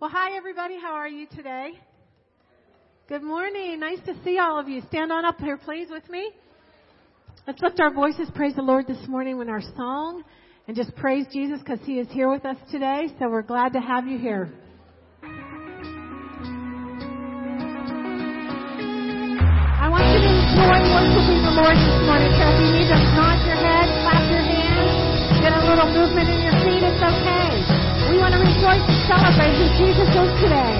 Well, hi everybody. How are you today? Good morning. Nice to see all of you. Stand on up here, please, with me. Let's lift our voices, praise the Lord this morning with our song, and just praise Jesus because He is here with us today. So we're glad to have you here. I want you to enjoy worshiping the Lord this morning. So if you need to nod your head, clap your hands, get a little movement in your feet, it's okay. We want to rejoice and celebrate who Jesus is today.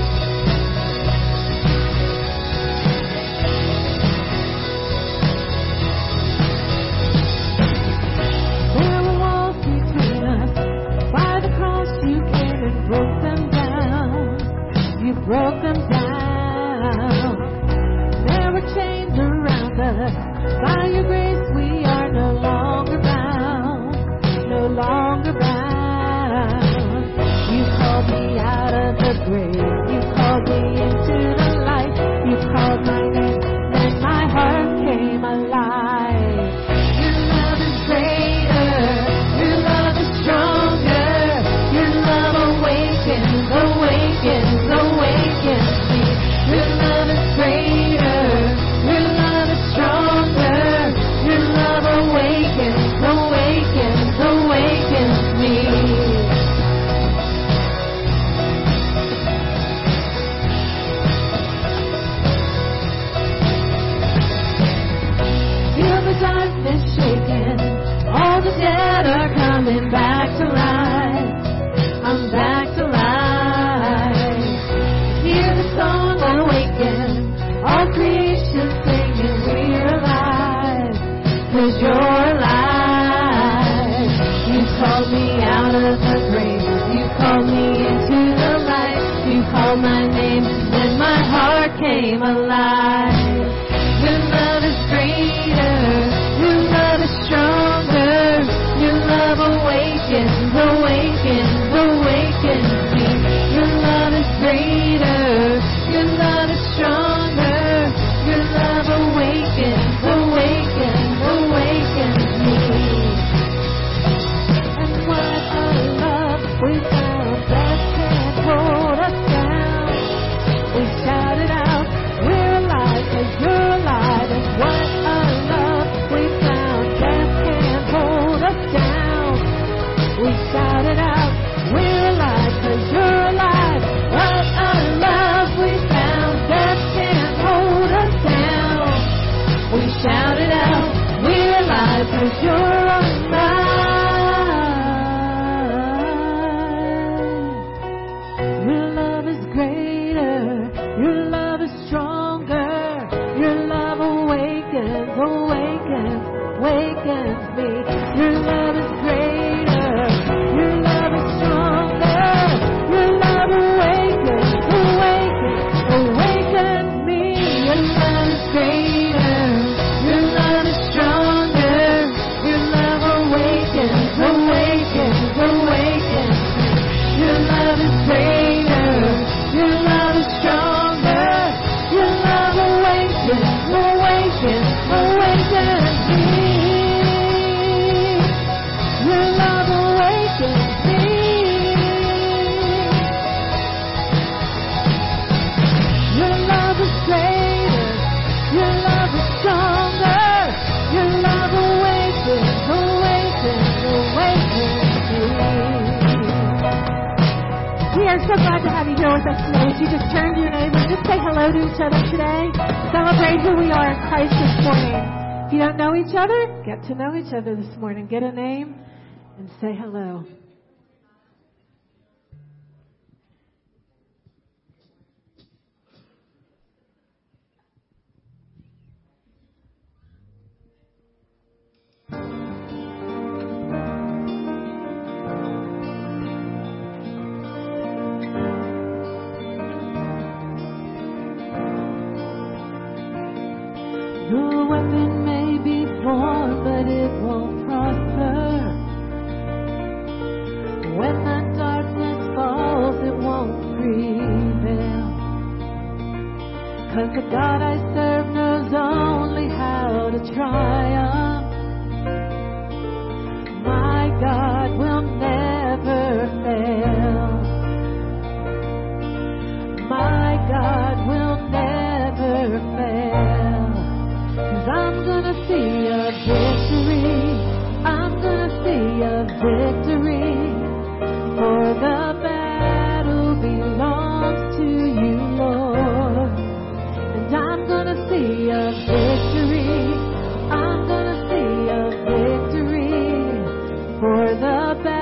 There were walls between us. By the cross, you came and broke them down. You broke them down. There were chains around us. By your grace, we are no longer bound. No longer bound. You called me into the light. You called came alive. Cause You. each other this morning. Get a name and say hello. the best.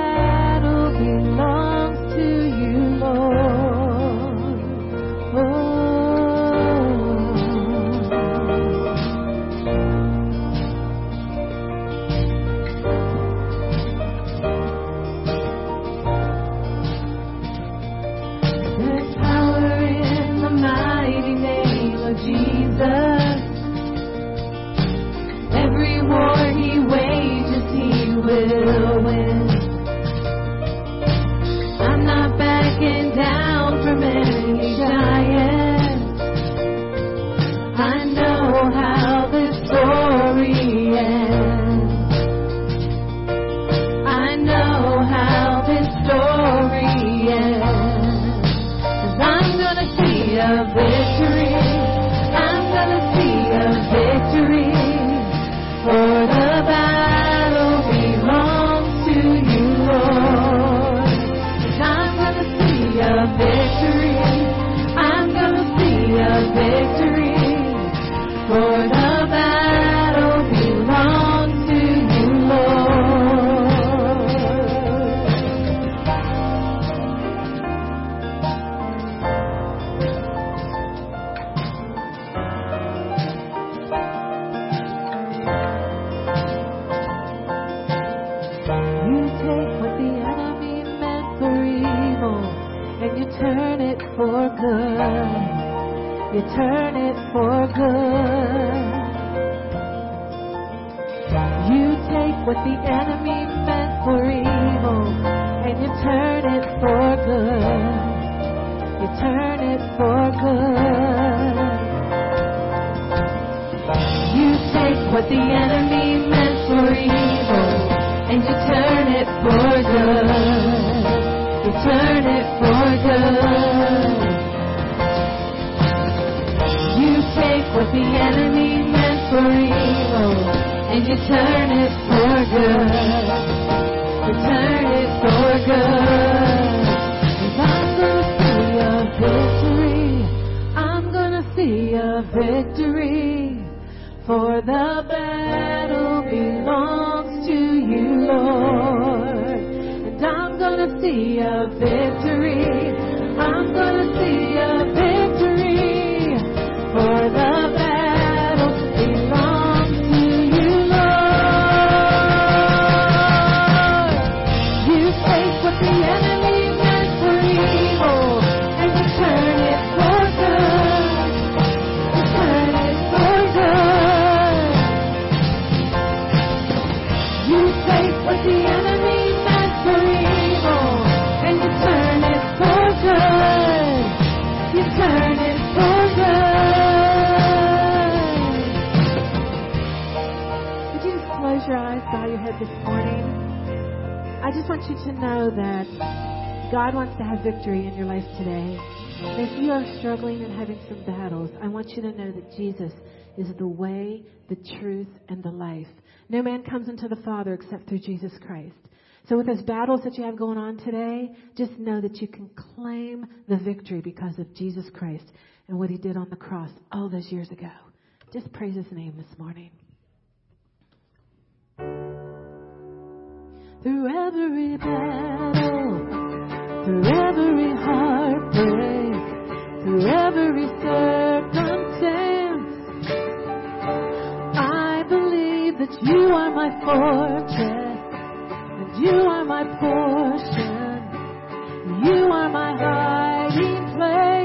Jesus is the way, the truth, and the life. No man comes into the Father except through Jesus Christ. So with those battles that you have going on today, just know that you can claim the victory because of Jesus Christ and what he did on the cross all those years ago. Just praise his name this morning. Through every battle, through every heartbreak, through every circumstance. You are my fortress, and you are my portion. You are my hiding place.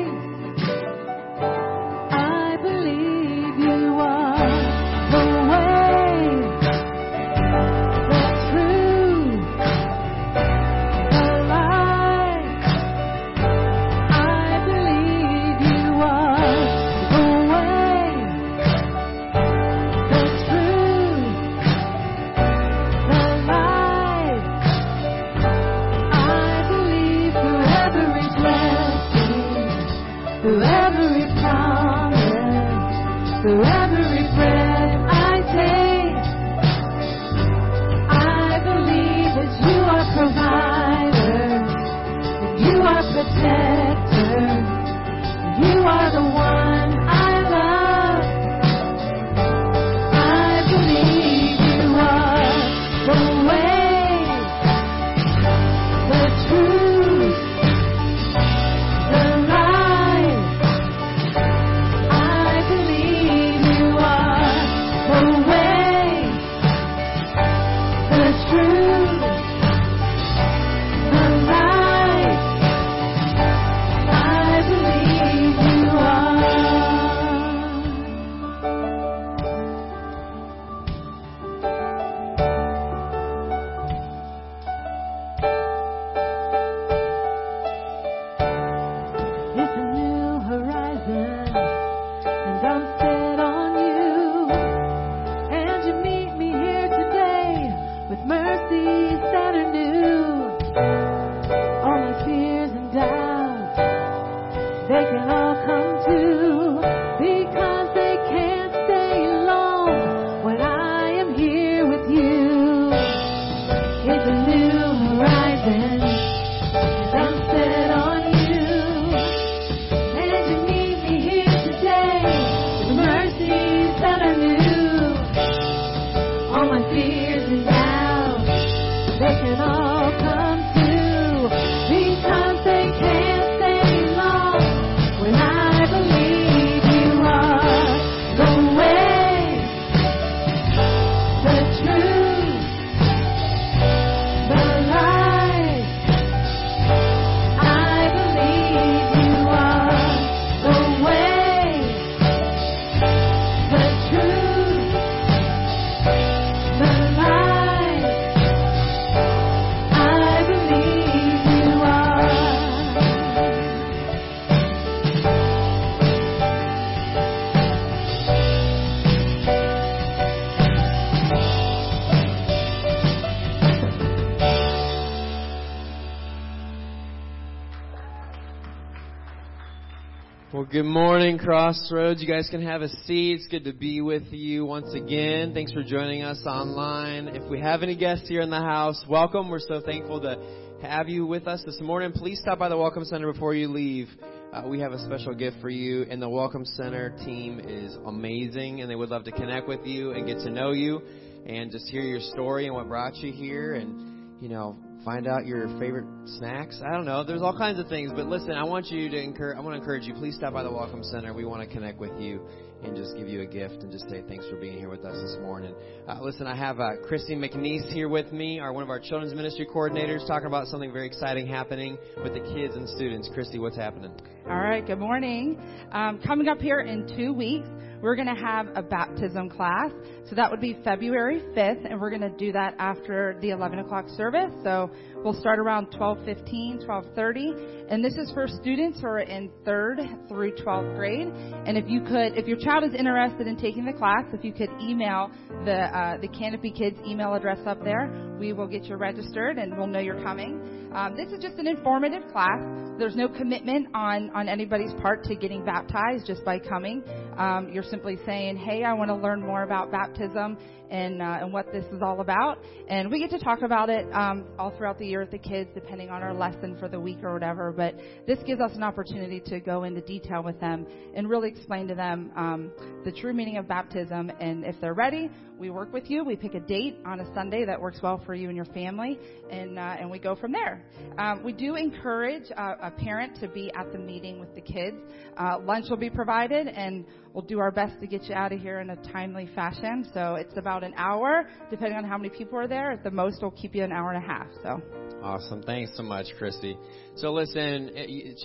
Morning, Crossroads. You guys can have a seat. It's good to be with you once again. Thanks for joining us online. If we have any guests here in the house, welcome. We're so thankful to have you with us this morning. Please stop by the Welcome Center before you leave. Uh, we have a special gift for you, and the Welcome Center team is amazing, and they would love to connect with you and get to know you and just hear your story and what brought you here and, you know, find out your favorite snacks. I don't know. There's all kinds of things. But listen, I want you to encourage, I want to encourage you. Please stop by the Welcome Center. We want to connect with you and just give you a gift and just say thanks for being here with us this morning. Uh, listen, I have uh, Christy McNeese here with me, our one of our children's ministry coordinators, talking about something very exciting happening with the kids and students. Christy, what's happening? All right. Good morning. Um, coming up here in two weeks we're going to have a baptism class. So that would be February 5th, and we're going to do that after the 11 o'clock service. So we'll start around 12:15, 12:30, and this is for students who are in third through 12th grade. And if you could, if your child is interested in taking the class, if you could email the uh, the Canopy Kids email address up there, we will get you registered, and we'll know you're coming. Um, this is just an informative class. There's no commitment on on anybody's part to getting baptized just by coming. Um, you're simply saying, "Hey, I want to learn more about baptism and uh, and what this is all about." And we get to talk about it um, all throughout the year with the kids, depending on our lesson for the week or whatever. But this gives us an opportunity to go into detail with them and really explain to them um, the true meaning of baptism. And if they're ready, we work with you. We pick a date on a Sunday that works well for you and your family, and uh, and we go from there. Um, we do encourage uh, a parent to be at the meeting with the kids. Uh, lunch will be provided, and we'll do our best to get you out of here in a timely fashion. So it's about an hour, depending on how many people are there. At the most, we'll keep you an hour and a half. So. Awesome. Thanks so much, Christy. So listen,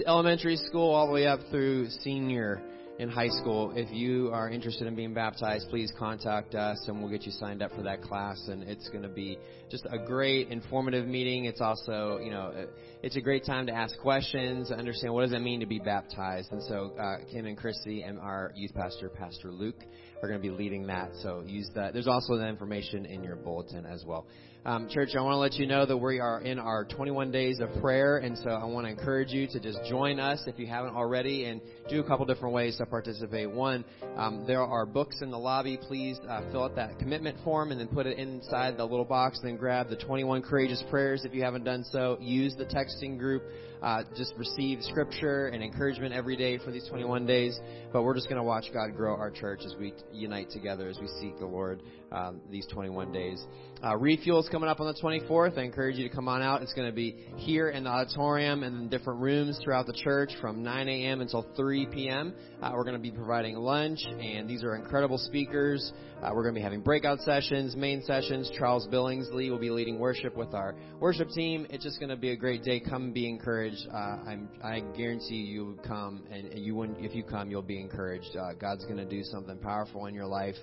elementary school all the way up through senior in high school, if you are interested in being baptized, please contact us and we'll get you signed up for that class. And it's going to be just a great informative meeting. It's also, you know, it's a great time to ask questions, understand what does it mean to be baptized. And so, uh, Kim and Christy and our youth pastor, Pastor Luke, are going to be leading that. So use that. There's also the information in your bulletin as well. Um, church, I want to let you know that we are in our 21 days of prayer, and so I want to encourage you to just join us if you haven't already, and do a couple different ways to participate. One, um, there are books in the lobby. Please uh, fill out that commitment form and then put it inside the little box. Then grab the 21 courageous prayers if you haven't done so. Use the texting group uh, just receive scripture and encouragement every day for these 21 days. But we're just going to watch God grow our church as we unite together, as we seek the Lord um, these 21 days. Uh, Refuel is coming up on the 24th. I encourage you to come on out. It's going to be here in the auditorium and in different rooms throughout the church from 9 a.m. until 3 p.m. Uh, we're going to be providing lunch, and these are incredible speakers. Uh, we're going to be having breakout sessions, main sessions. Charles Billingsley will be leading worship with our worship team. It's just going to be a great day. Come and be encouraged. Uh, I'm, I guarantee you'll come, and, and you, if you come, you'll be encouraged. Uh, God's going to do something powerful in your life,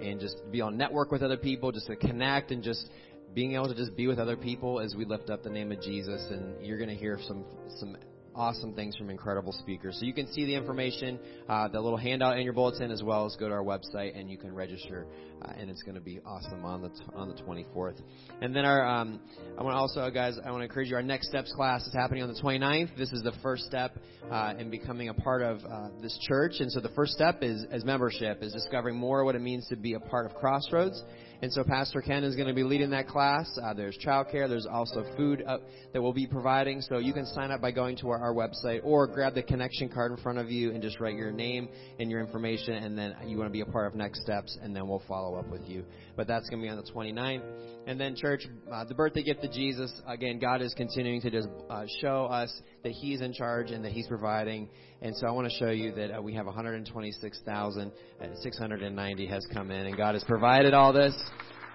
and just be on network with other people, just to connect and just being able to just be with other people as we lift up the name of Jesus. And you're going to hear some some awesome things from incredible speakers. So you can see the information, uh, the little handout in your bulletin, as well as go to our website and you can register. Uh, and it's going to be awesome on the t- on the 24th. And then our, um, I want to also, guys, I want to encourage you. Our next steps class is happening on the 29th. This is the first step uh, in becoming a part of uh, this church. And so the first step is as membership is discovering more what it means to be a part of Crossroads. And so Pastor Ken is going to be leading that class. Uh, there's childcare. There's also food uh, that we'll be providing. So you can sign up by going to our, our, website or grab the connection card in front of you and just write your name and your information. And then you want to be a part of next steps, and then we'll follow up with you. But that's going to be on the 29th. And then, church, uh, the birthday gift of Jesus. Again, God is continuing to just uh, show us that He's in charge and that He's providing. And so I want to show you that uh, we have 126,690 has come in, and God has provided all this.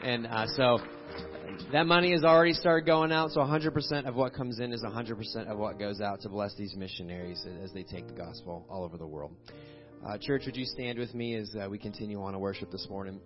And uh, so that money has already started going out. So 100% of what comes in is 100% of what goes out to bless these missionaries as they take the gospel all over the world. Uh, church, would you stand with me as uh, we continue on to worship this morning?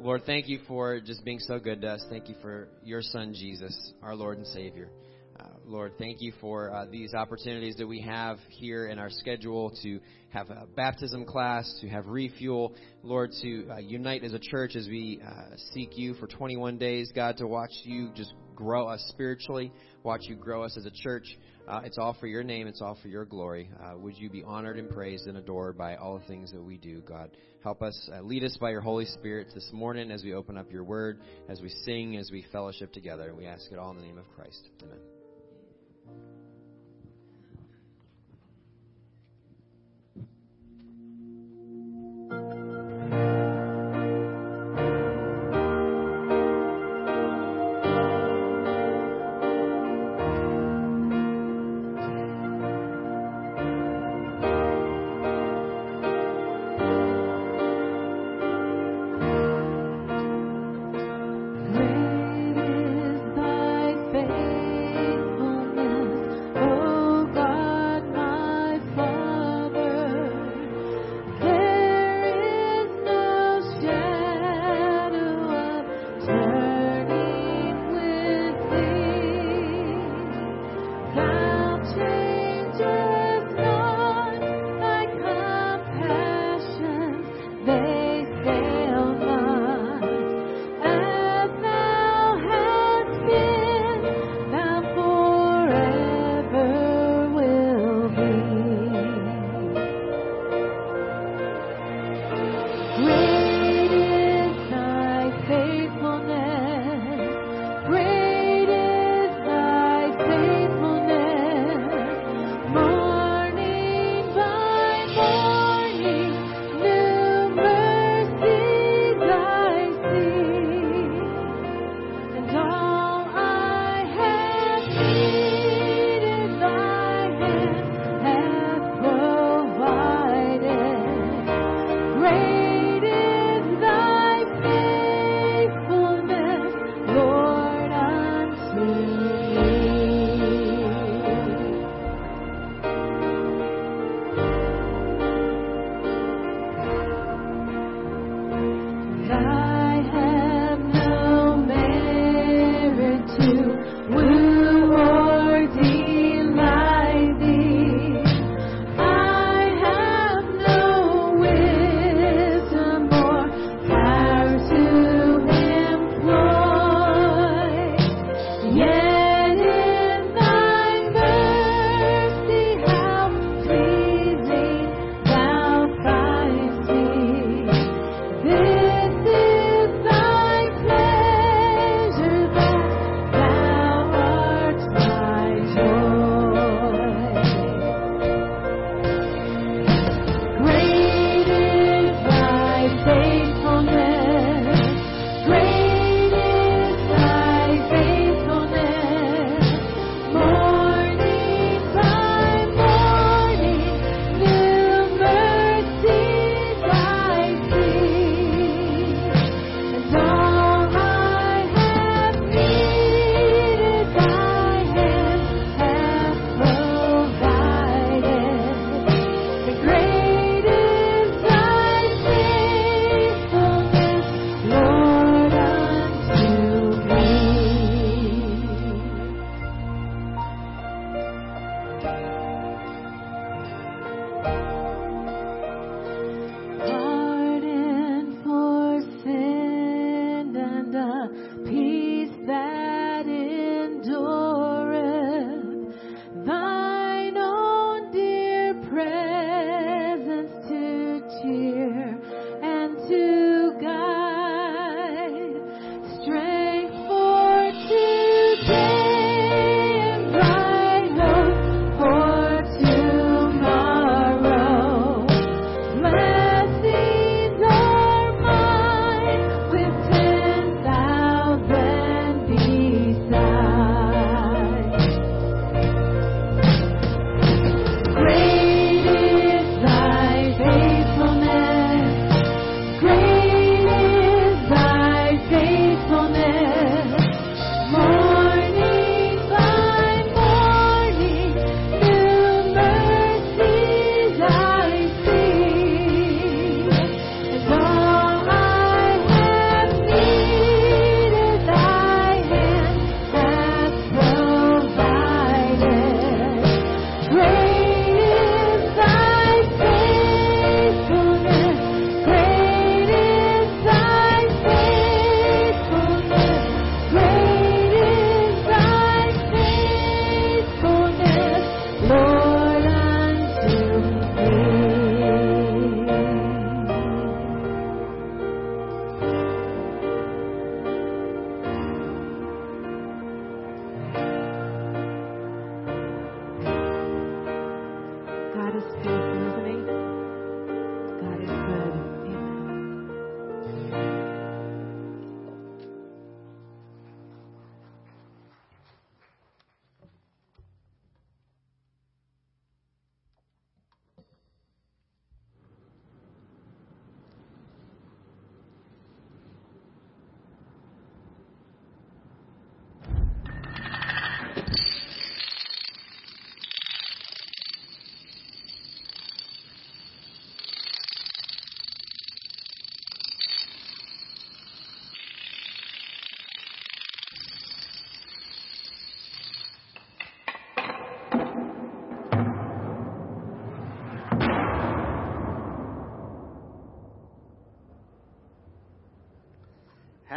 Lord, thank you for just being so good to us. Thank you for your Son, Jesus, our Lord and Savior. Uh, Lord, thank you for uh, these opportunities that we have here in our schedule to have a baptism class, to have refuel. Lord, to uh, unite as a church as we uh, seek you for 21 days. God, to watch you just grow us spiritually, watch you grow us as a church. Uh, it's all for your name. It's all for your glory. Uh, would you be honored and praised and adored by all the things that we do, God? Help us, uh, lead us by your Holy Spirit this morning as we open up your word, as we sing, as we fellowship together. We ask it all in the name of Christ. Amen.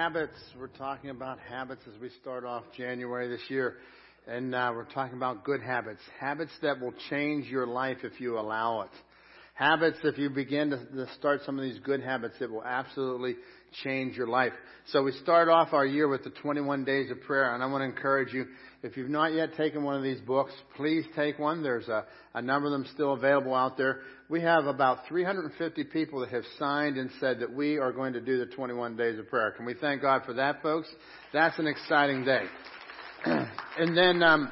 Habits. We're talking about habits as we start off January this year. And uh, we're talking about good habits. Habits that will change your life if you allow it. Habits, if you begin to, start some of these good habits, it will absolutely change your life. So we start off our year with the 21 days of prayer, and I want to encourage you, if you've not yet taken one of these books, please take one. There's a, a number of them still available out there. We have about 350 people that have signed and said that we are going to do the 21 days of prayer. Can we thank God for that, folks? That's an exciting day. and then um,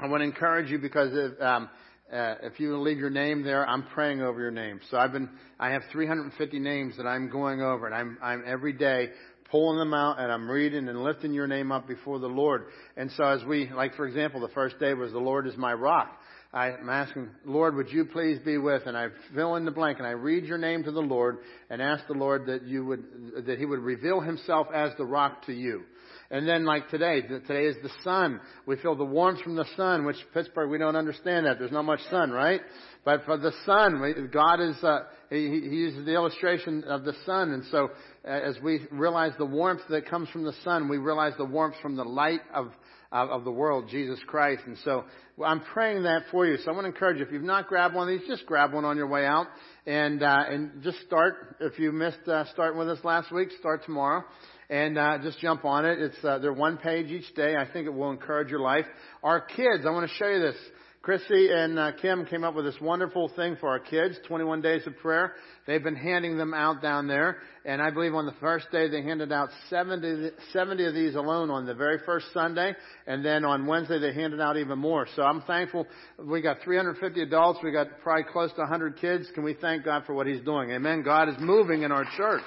I want to encourage you because if, um, uh, if you leave your name there, I'm praying over your name. So I've been, I have 350 names that I'm going over, and I'm, I'm every day pulling them out, and I'm reading and lifting your name up before the Lord. And so as we, like for example, the first day was the Lord is my rock. I'm asking, Lord, would you please be with? And I fill in the blank and I read your name to the Lord and ask the Lord that you would, that He would reveal Himself as the rock to you. And then like today, today is the sun. We feel the warmth from the sun, which Pittsburgh, we don't understand that. There's not much sun, right? But for the sun, God is, uh, he, he uses the illustration of the sun. And so uh, as we realize the warmth that comes from the sun, we realize the warmth from the light of, of, of the world, Jesus Christ. And so I'm praying that for you. So I want to encourage you, if you've not grabbed one of these, just grab one on your way out. And, uh, and just start. If you missed uh, starting with us last week, start tomorrow and uh, just jump on it. It's uh, they're one page each day. I think it will encourage your life. Our kids, I want to show you this. Chrissy and uh, Kim came up with this wonderful thing for our kids, 21 days of prayer. They've been handing them out down there, and I believe on the first day they handed out 70, 70 of these alone on the very first Sunday, and then on Wednesday they handed out even more. So I'm thankful. We got 350 adults. We got probably close to 100 kids. Can we thank God for what He's doing? Amen. God is moving in our church.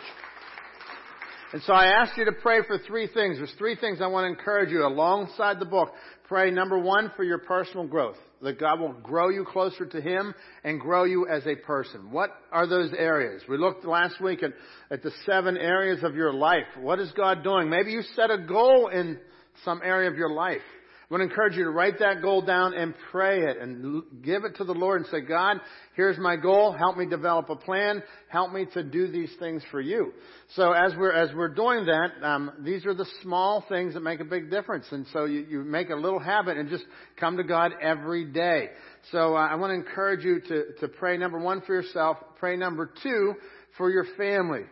And so I asked you to pray for three things. There's three things I want to encourage you alongside the book. Pray, number one, for your personal growth. That God will grow you closer to Him and grow you as a person. What are those areas? We looked last week at, at the seven areas of your life. What is God doing? Maybe you set a goal in some area of your life. I want to encourage you to write that goal down and pray it and give it to the Lord and say, God, here's my goal. Help me develop a plan. Help me to do these things for you. So as we're, as we're doing that, um, these are the small things that make a big difference. And so you, you make a little habit and just come to God every day. So uh, I want to encourage you to, to pray number one for yourself. Pray number two for your family.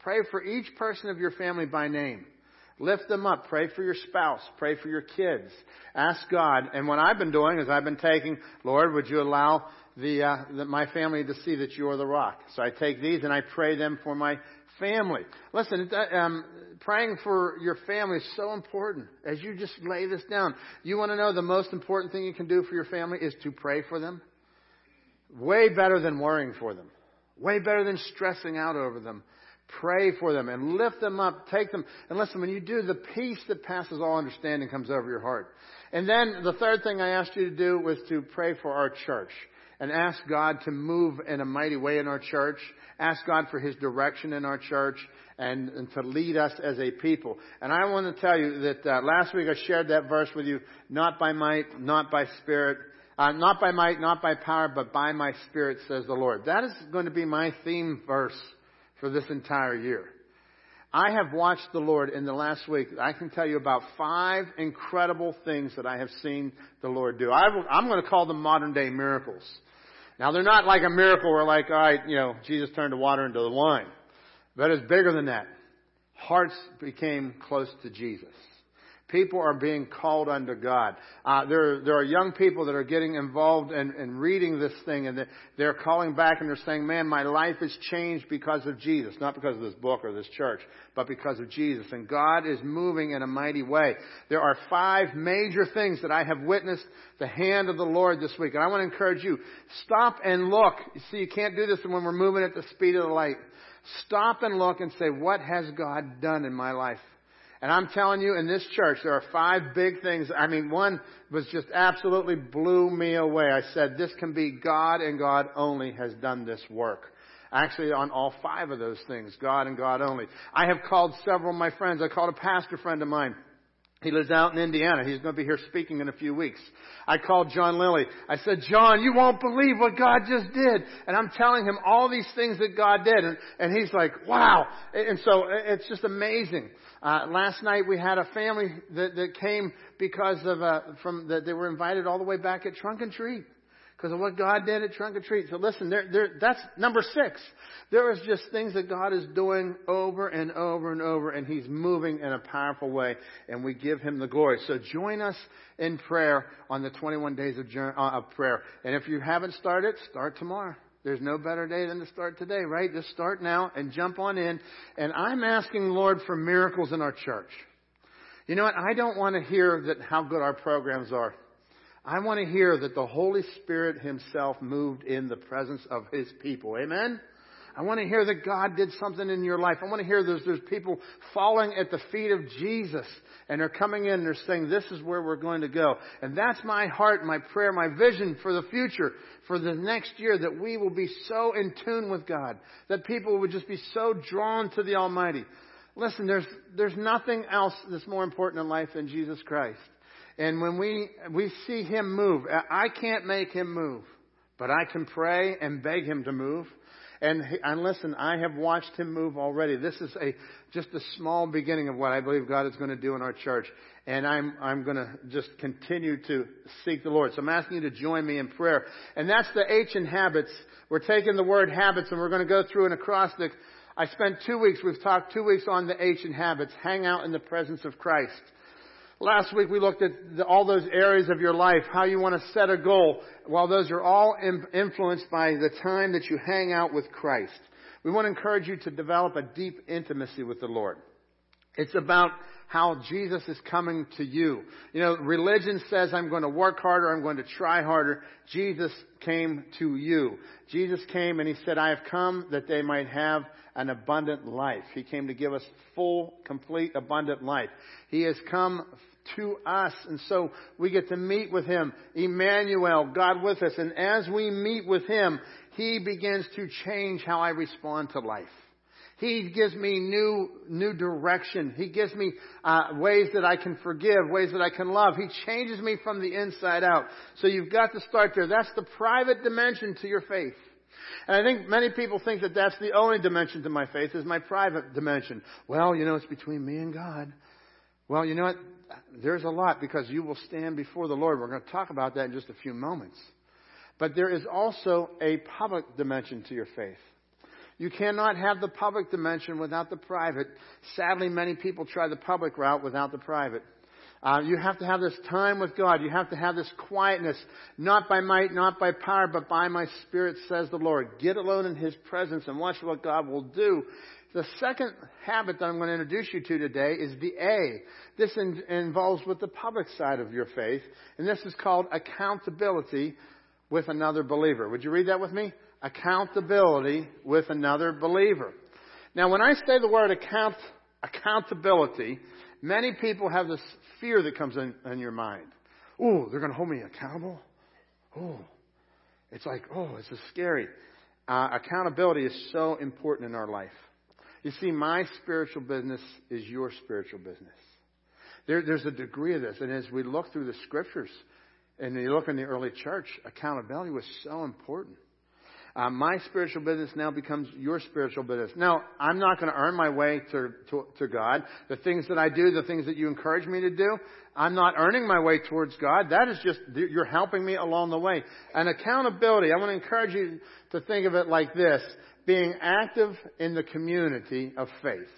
Pray for each person of your family by name. Lift them up. Pray for your spouse. Pray for your kids. Ask God. And what I've been doing is I've been taking, Lord, would you allow the, uh, the, my family to see that you are the rock? So I take these and I pray them for my family. Listen, um, praying for your family is so important. As you just lay this down, you want to know the most important thing you can do for your family is to pray for them. Way better than worrying for them. Way better than stressing out over them. Pray for them and lift them up. Take them. And listen, when you do, the peace that passes all understanding comes over your heart. And then the third thing I asked you to do was to pray for our church and ask God to move in a mighty way in our church. Ask God for His direction in our church and, and to lead us as a people. And I want to tell you that uh, last week I shared that verse with you, not by might, not by spirit, uh, not by might, not by power, but by my spirit, says the Lord. That is going to be my theme verse for this entire year. I have watched the Lord in the last week. I can tell you about five incredible things that I have seen the Lord do. I am going to call them modern day miracles. Now they're not like a miracle where like, all right, you know, Jesus turned the water into the wine. But it's bigger than that. Hearts became close to Jesus. People are being called unto God. Uh, there, there are young people that are getting involved in, in reading this thing, and they're calling back and they're saying, "Man, my life has changed because of Jesus, not because of this book or this church, but because of Jesus." And God is moving in a mighty way. There are five major things that I have witnessed the hand of the Lord this week, and I want to encourage you: stop and look. You see, you can't do this when we're moving at the speed of the light. Stop and look and say, "What has God done in my life?" And I'm telling you, in this church, there are five big things. I mean, one was just absolutely blew me away. I said, this can be God and God only has done this work. Actually, on all five of those things, God and God only. I have called several of my friends. I called a pastor friend of mine. He lives out in Indiana. He's going to be here speaking in a few weeks. I called John Lilly. I said, John, you won't believe what God just did. And I'm telling him all these things that God did. And, and he's like, wow. And so it's just amazing. Uh, last night we had a family that, that came because of uh, from that they were invited all the way back at Trunk and Treat because of what God did at Trunk and Treat. So listen, there, there, that's number six. There is just things that God is doing over and over and over, and He's moving in a powerful way, and we give Him the glory. So join us in prayer on the 21 days of, uh, of prayer. And if you haven't started, start tomorrow. There's no better day than to start today, right? Just start now and jump on in. And I'm asking Lord for miracles in our church. You know what? I don't want to hear that how good our programs are. I want to hear that the Holy Spirit Himself moved in the presence of His people. Amen? I want to hear that God did something in your life. I want to hear there's, there's people falling at the feet of Jesus and they're coming in and they're saying, this is where we're going to go. And that's my heart, my prayer, my vision for the future, for the next year, that we will be so in tune with God, that people would just be so drawn to the Almighty. Listen, there's, there's nothing else that's more important in life than Jesus Christ. And when we, we see Him move, I can't make Him move, but I can pray and beg Him to move. And, and listen, I have watched him move already. This is a, just a small beginning of what I believe God is going to do in our church. And I'm, I'm going to just continue to seek the Lord. So I'm asking you to join me in prayer. And that's the H in habits. We're taking the word habits and we're going to go through an acrostic. I spent two weeks, we've talked two weeks on the H in habits. Hang out in the presence of Christ. Last week we looked at the, all those areas of your life, how you want to set a goal. While those are all influenced by the time that you hang out with Christ. We want to encourage you to develop a deep intimacy with the Lord. It's about how Jesus is coming to you. You know, religion says I'm going to work harder, I'm going to try harder. Jesus came to you. Jesus came and he said, I have come that they might have an abundant life. He came to give us full, complete, abundant life. He has come to us. And so we get to meet with Him. Emmanuel, God with us. And as we meet with Him, He begins to change how I respond to life. He gives me new, new direction. He gives me uh, ways that I can forgive, ways that I can love. He changes me from the inside out. So you've got to start there. That's the private dimension to your faith. And I think many people think that that's the only dimension to my faith is my private dimension. Well, you know, it's between me and God. Well, you know what? There's a lot because you will stand before the Lord. We're going to talk about that in just a few moments. But there is also a public dimension to your faith. You cannot have the public dimension without the private. Sadly, many people try the public route without the private. Uh, you have to have this time with God. You have to have this quietness, not by might, not by power, but by my spirit, says the Lord. Get alone in His presence and watch what God will do the second habit that I'm going to introduce you to today is the A. This in, involves with the public side of your faith, and this is called accountability with another believer. Would you read that with me? Accountability with another believer. Now, when I say the word account, accountability, many people have this fear that comes in, in your mind. Oh, they're going to hold me accountable? Oh, it's like, oh, this is scary. Uh, accountability is so important in our life. You see, my spiritual business is your spiritual business. There, there's a degree of this. And as we look through the scriptures and you look in the early church, accountability was so important. Uh, my spiritual business now becomes your spiritual business. Now, I'm not going to earn my way to, to, to God. The things that I do, the things that you encourage me to do, I'm not earning my way towards God. That is just, you're helping me along the way. And accountability, I want to encourage you to think of it like this being active in the community of faith.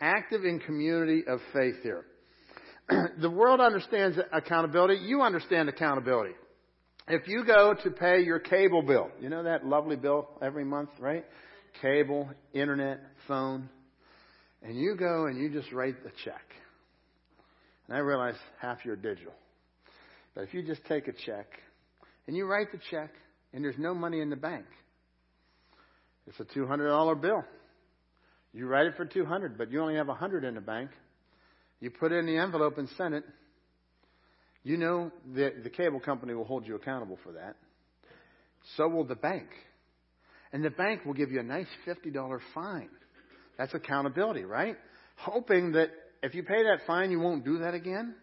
Active in community of faith here. the world understands accountability. You understand accountability. If you go to pay your cable bill, you know that lovely bill every month, right? Cable, internet, phone, and you go and you just write the check. And I realize half your digital. But if you just take a check and you write the check and there's no money in the bank, it's a $200 bill. You write it for 200, but you only have 100 in the bank. You put it in the envelope and send it. You know that the cable company will hold you accountable for that. So will the bank. And the bank will give you a nice $50 fine. That's accountability, right? Hoping that if you pay that fine, you won't do that again.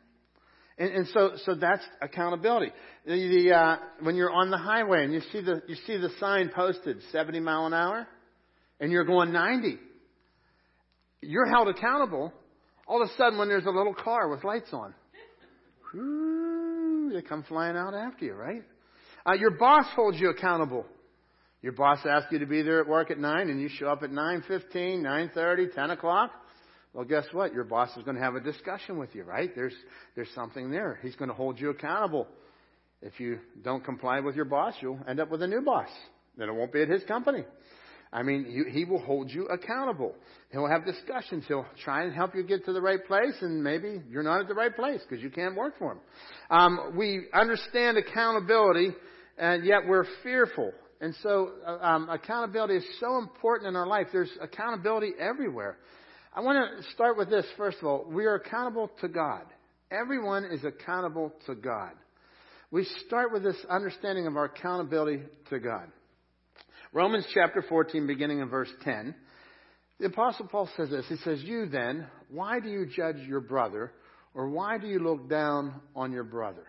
And, and so, so that's accountability. The, the, uh, when you're on the highway and you see the, you see the sign posted 70 mile an hour and you're going 90, you're held accountable. All of a sudden when there's a little car with lights on, whoo, they come flying out after you, right? Uh, your boss holds you accountable. Your boss asks you to be there at work at 9 and you show up at 9.15, 9.30, 10 o'clock. Well, guess what? Your boss is going to have a discussion with you, right? There's, there's something there. He's going to hold you accountable. If you don't comply with your boss, you'll end up with a new boss. Then it won't be at his company. I mean, you, he will hold you accountable. He'll have discussions. He'll try and help you get to the right place, and maybe you're not at the right place because you can't work for him. Um, we understand accountability, and yet we're fearful. And so, uh, um, accountability is so important in our life. There's accountability everywhere. I want to start with this first of all. We are accountable to God. Everyone is accountable to God. We start with this understanding of our accountability to God. Romans chapter 14, beginning in verse 10. The Apostle Paul says this. He says, You then, why do you judge your brother, or why do you look down on your brother?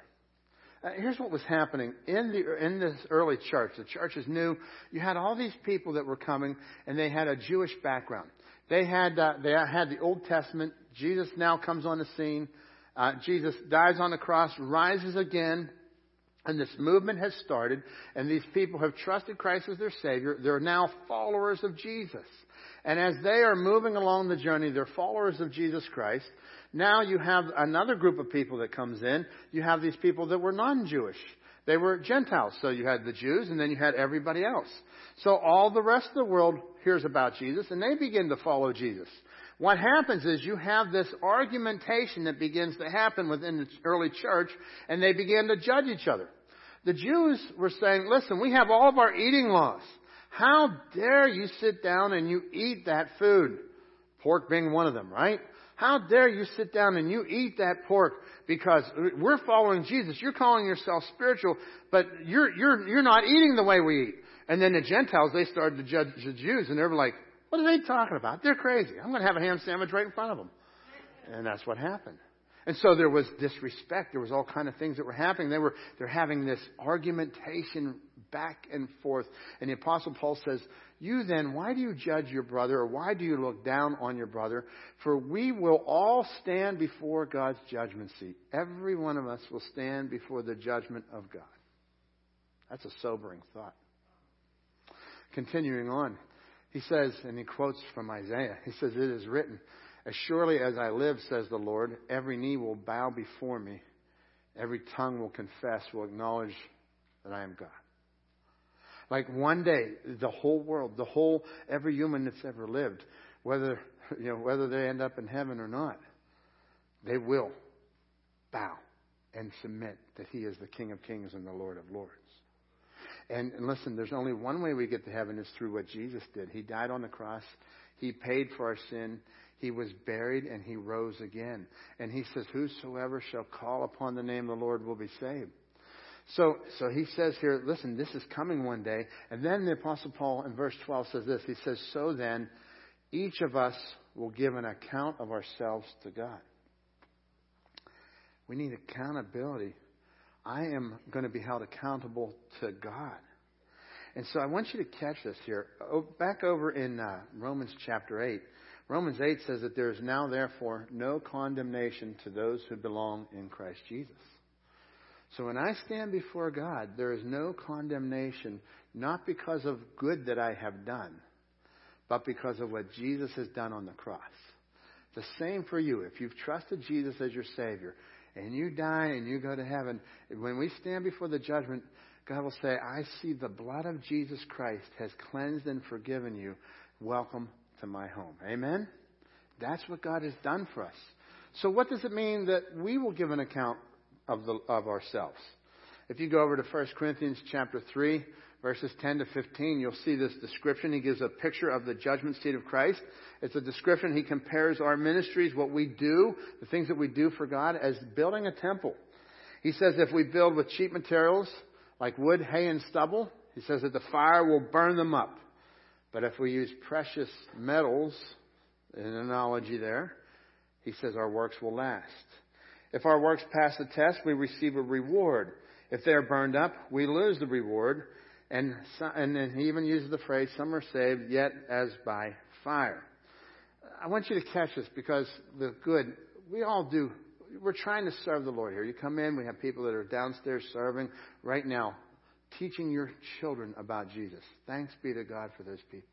Uh, here's what was happening in the in this early church. The church is new. You had all these people that were coming, and they had a Jewish background. They had, uh, they had the Old Testament. Jesus now comes on the scene. Uh, Jesus dies on the cross, rises again, and this movement has started, and these people have trusted Christ as their Savior. They're now followers of Jesus. And as they are moving along the journey, they're followers of Jesus Christ. Now you have another group of people that comes in. You have these people that were non-Jewish. They were Gentiles. So you had the Jews and then you had everybody else. So all the rest of the world hears about Jesus and they begin to follow Jesus. What happens is you have this argumentation that begins to happen within the early church and they begin to judge each other. The Jews were saying, listen, we have all of our eating laws. How dare you sit down and you eat that food? Pork being one of them, right? How dare you sit down and you eat that pork because we're following Jesus. You're calling yourself spiritual, but you're, you're, you're not eating the way we eat. And then the Gentiles, they started to judge the Jews and they were like, what are they talking about? They're crazy. I'm going to have a ham sandwich right in front of them. And that's what happened. And so there was disrespect. There was all kind of things that were happening. They were, they're having this argumentation back and forth. And the apostle Paul says, you then, why do you judge your brother or why do you look down on your brother? For we will all stand before God's judgment seat. Every one of us will stand before the judgment of God. That's a sobering thought. Continuing on, he says, and he quotes from Isaiah, he says, It is written, As surely as I live, says the Lord, every knee will bow before me, every tongue will confess, will acknowledge that I am God. Like one day, the whole world, the whole, every human that's ever lived, whether, you know, whether they end up in heaven or not, they will bow and submit that He is the King of Kings and the Lord of Lords. And, and listen, there's only one way we get to heaven is through what Jesus did. He died on the cross. He paid for our sin. He was buried and he rose again. And he says, Whosoever shall call upon the name of the Lord will be saved. So, so he says here, listen, this is coming one day. And then the Apostle Paul in verse 12 says this. He says, So then, each of us will give an account of ourselves to God. We need accountability. I am going to be held accountable to God. And so I want you to catch this here. Back over in uh, Romans chapter 8. Romans 8 says that there is now, therefore, no condemnation to those who belong in Christ Jesus. So when I stand before God, there is no condemnation, not because of good that I have done, but because of what Jesus has done on the cross. The same for you. If you've trusted Jesus as your Savior and you die and you go to heaven, when we stand before the judgment, God will say, I see the blood of Jesus Christ has cleansed and forgiven you. Welcome to my home. Amen? That's what God has done for us. So what does it mean that we will give an account of, the, of ourselves? If you go over to 1 Corinthians chapter 3, verses 10 to 15, you'll see this description. He gives a picture of the judgment seat of Christ. It's a description. He compares our ministries, what we do, the things that we do for God, as building a temple. He says if we build with cheap materials, like wood, hay, and stubble, he says that the fire will burn them up. But if we use precious metals, an analogy there, he says our works will last. If our works pass the test, we receive a reward. If they're burned up, we lose the reward. And, and then he even uses the phrase, some are saved, yet as by fire. I want you to catch this because the good, we all do. We're trying to serve the Lord here. You come in, we have people that are downstairs serving right now, teaching your children about Jesus. Thanks be to God for those people.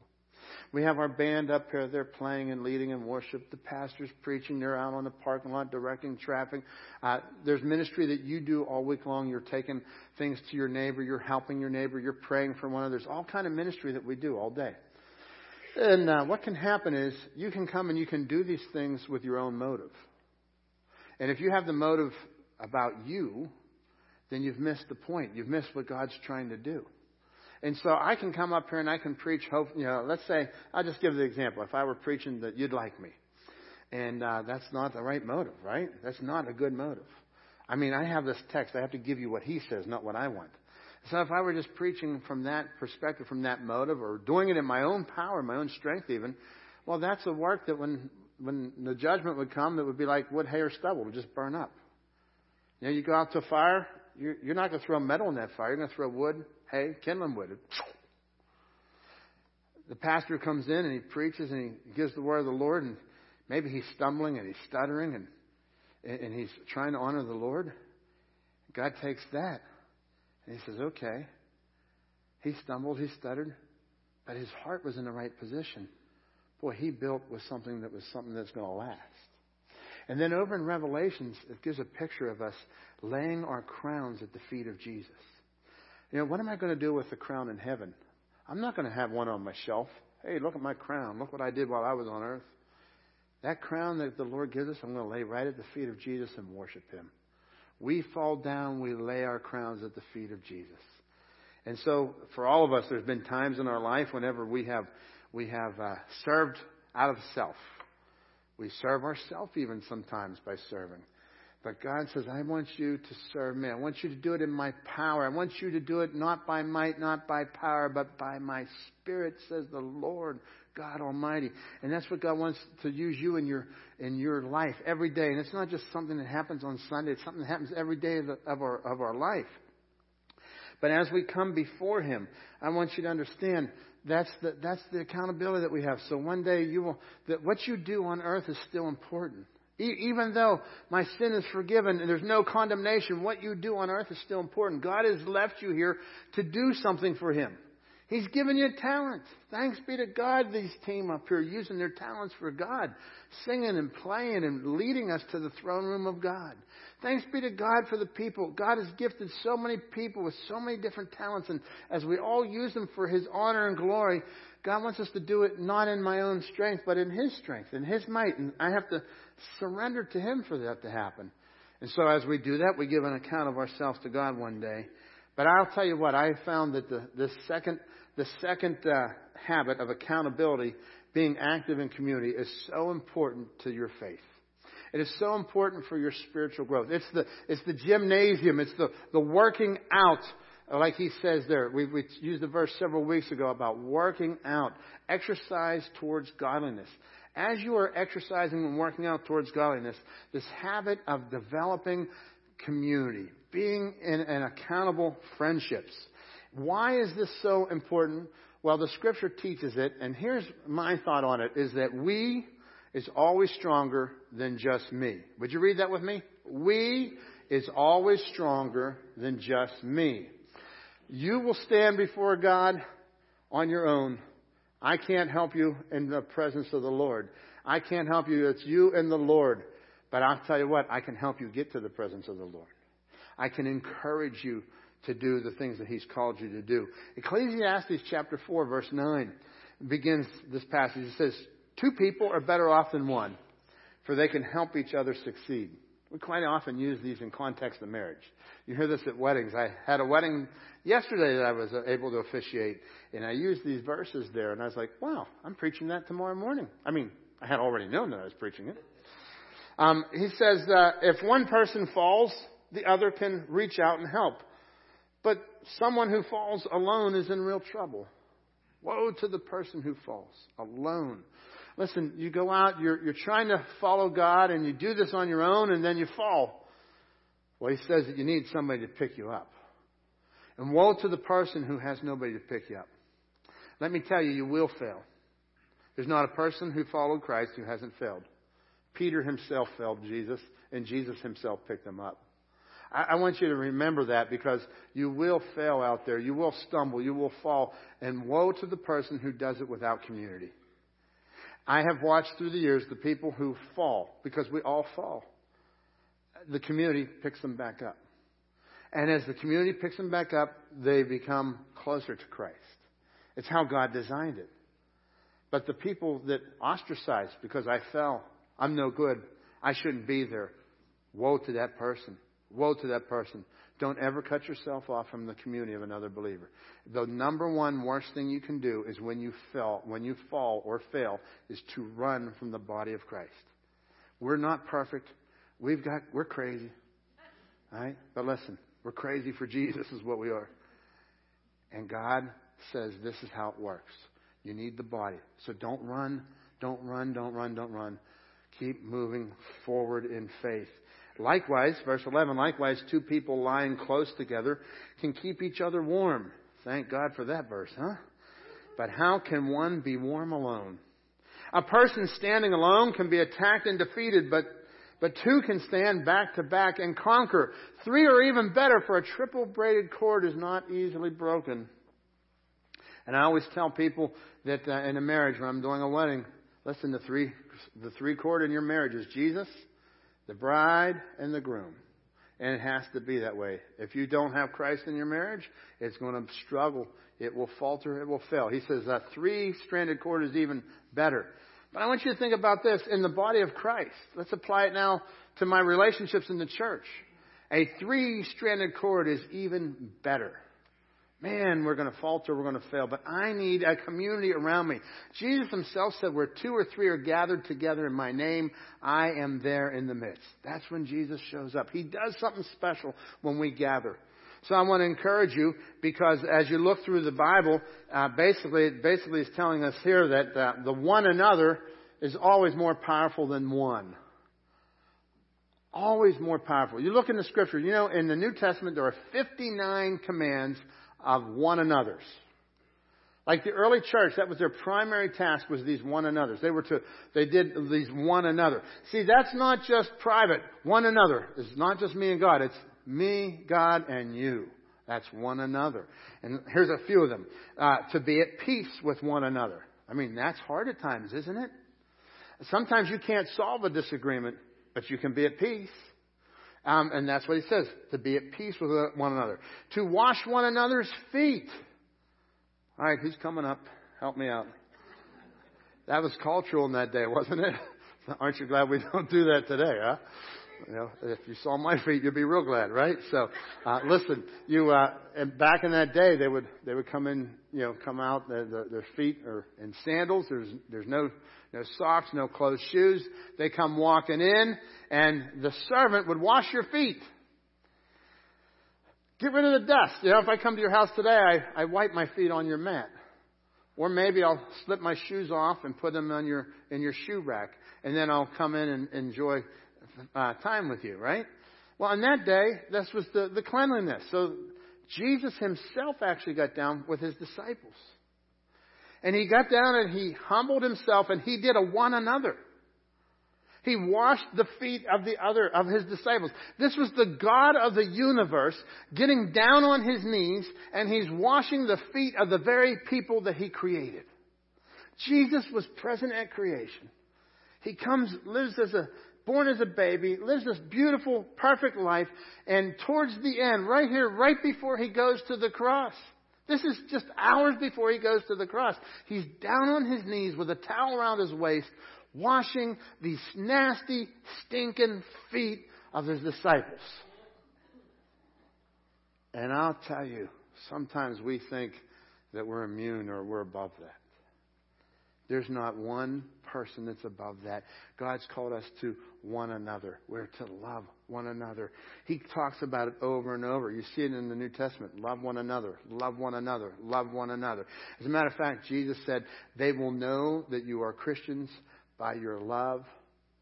We have our band up here. They're playing and leading in worship. The pastor's preaching. They're out on the parking lot directing traffic. Uh, there's ministry that you do all week long. You're taking things to your neighbor. You're helping your neighbor. You're praying for one another. There's all kind of ministry that we do all day. And uh, what can happen is you can come and you can do these things with your own motive. And if you have the motive about you, then you've missed the point. You've missed what God's trying to do. And so I can come up here and I can preach hope. You know, let's say I'll just give the example. If I were preaching that you'd like me, and uh, that's not the right motive, right? That's not a good motive. I mean, I have this text. I have to give you what he says, not what I want. So if I were just preaching from that perspective, from that motive, or doing it in my own power, my own strength, even, well, that's a work that when when the judgment would come, that would be like wood, hay, or stubble, would just burn up. You know, you go out to a fire, you're, you're not going to throw metal in that fire. You're going to throw wood, hay, kindling wood. The pastor comes in and he preaches and he gives the word of the Lord, and maybe he's stumbling and he's stuttering and and he's trying to honor the Lord. God takes that and he says, "Okay." He stumbled, he stuttered, but his heart was in the right position. Boy, he built with something that was something that's going to last. And then over in Revelations, it gives a picture of us laying our crowns at the feet of Jesus. You know, what am I going to do with the crown in heaven? I'm not going to have one on my shelf. Hey, look at my crown. Look what I did while I was on earth. That crown that the Lord gives us, I'm going to lay right at the feet of Jesus and worship Him. We fall down, we lay our crowns at the feet of Jesus. And so, for all of us, there's been times in our life whenever we have we have uh, served out of self. We serve ourselves even sometimes by serving. But God says, I want you to serve me. I want you to do it in my power. I want you to do it not by might, not by power, but by my spirit, says the Lord God Almighty. And that's what God wants to use you in your in your life every day. And it's not just something that happens on Sunday, it's something that happens every day of, the, of our of our life. But as we come before Him, I want you to understand that's the that's the accountability that we have. So one day you will that what you do on earth is still important. Even though my sin is forgiven and there's no condemnation, what you do on earth is still important. God has left you here to do something for Him. He's given you talent. Thanks be to God, these team up here using their talents for God, singing and playing and leading us to the throne room of God. Thanks be to God for the people. God has gifted so many people with so many different talents, and as we all use them for His honor and glory, God wants us to do it not in my own strength, but in His strength, in His might. And I have to surrender to Him for that to happen. And so as we do that, we give an account of ourselves to God one day. But I'll tell you what, I found that the, the second, the second uh, habit of accountability, being active in community, is so important to your faith. It is so important for your spiritual growth. It's the, it's the gymnasium. It's the, the working out like he says there, we, we used the verse several weeks ago about working out, exercise towards godliness. As you are exercising and working out towards godliness, this habit of developing community, being in, accountable friendships. Why is this so important? Well, the scripture teaches it, and here's my thought on it, is that we is always stronger than just me. Would you read that with me? We is always stronger than just me. You will stand before God on your own, I can't help you in the presence of the Lord. I can't help you. It's you and the Lord. But I'll tell you what, I can help you get to the presence of the Lord. I can encourage you to do the things that He's called you to do. Ecclesiastes chapter 4 verse 9 begins this passage. It says, two people are better off than one, for they can help each other succeed. We quite often use these in context of marriage. You hear this at weddings. I had a wedding yesterday that I was able to officiate, and I used these verses there, and I was like, wow, I'm preaching that tomorrow morning. I mean, I had already known that I was preaching it. Um, he says that if one person falls, the other can reach out and help. But someone who falls alone is in real trouble. Woe to the person who falls alone. Listen, you go out, you're, you're trying to follow God, and you do this on your own, and then you fall. Well, he says that you need somebody to pick you up. And woe to the person who has nobody to pick you up. Let me tell you, you will fail. There's not a person who followed Christ who hasn't failed. Peter himself failed Jesus, and Jesus himself picked him up. I, I want you to remember that because you will fail out there. You will stumble. You will fall. And woe to the person who does it without community. I have watched through the years the people who fall, because we all fall. The community picks them back up. And as the community picks them back up, they become closer to Christ. It's how God designed it. But the people that ostracized because I fell, I'm no good, I shouldn't be there. Woe to that person. Woe to that person. Don't ever cut yourself off from the community of another believer. The number one worst thing you can do is when you fell, when you fall or fail, is to run from the body of Christ. We're not perfect. We've got, we're crazy. Right? But listen, we're crazy for Jesus is what we are. And God says this is how it works. You need the body. So don't run, don't run, don't run, don't run. Keep moving forward in faith. Likewise, verse 11, likewise, two people lying close together can keep each other warm. Thank God for that verse, huh? But how can one be warm alone? A person standing alone can be attacked and defeated, but, but two can stand back to back and conquer. Three are even better, for a triple braided cord is not easily broken. And I always tell people that uh, in a marriage, when I'm doing a wedding, listen, the three, the three cord in your marriage is Jesus, the bride, and the groom. And it has to be that way. If you don't have Christ in your marriage, it's going to struggle. It will falter. It will fail. He says a three stranded cord is even better. But I want you to think about this in the body of Christ. Let's apply it now to my relationships in the church. A three stranded cord is even better man, we're going to falter, we're going to fail, but I need a community around me. Jesus himself said, where two or three are gathered together in my name, I am there in the midst. That's when Jesus shows up. He does something special when we gather. So I want to encourage you because as you look through the Bible, uh, basically, it basically is telling us here that uh, the one another is always more powerful than one. Always more powerful. You look in the scripture, you know, in the New Testament there are 59 commands of one another's. Like the early church, that was their primary task was these one another's. They were to, they did these one another. See, that's not just private. One another. It's not just me and God. It's me, God, and you. That's one another. And here's a few of them. Uh, to be at peace with one another. I mean, that's hard at times, isn't it? Sometimes you can't solve a disagreement, but you can be at peace. Um, and that's what he says, to be at peace with one another. To wash one another's feet. All right, who's coming up? Help me out. That was cultural in that day, wasn't it? Aren't you glad we don't do that today, huh? You know, if you saw my feet, you'd be real glad, right? So, uh, listen, you, uh, and back in that day, they would, they would come in, you know, come out, their, their feet are in sandals. There's, there's no, no socks, no closed shoes. They come walking in, and the servant would wash your feet. Get rid of the dust. You know, if I come to your house today, I, I wipe my feet on your mat. Or maybe I'll slip my shoes off and put them on your, in your shoe rack. And then I'll come in and enjoy uh, time with you, right? Well, on that day, this was the, the cleanliness. So Jesus himself actually got down with his disciples. And he got down and he humbled himself and he did a one another. He washed the feet of the other, of his disciples. This was the God of the universe getting down on his knees and he's washing the feet of the very people that he created. Jesus was present at creation. He comes, lives as a, born as a baby, lives this beautiful, perfect life, and towards the end, right here, right before he goes to the cross, this is just hours before he goes to the cross. He's down on his knees with a towel around his waist, washing these nasty, stinking feet of his disciples. And I'll tell you, sometimes we think that we're immune or we're above that. There's not one person that's above that. God's called us to one another. We're to love one another. He talks about it over and over. You see it in the New Testament. Love one another. Love one another. Love one another. As a matter of fact, Jesus said, they will know that you are Christians by your love,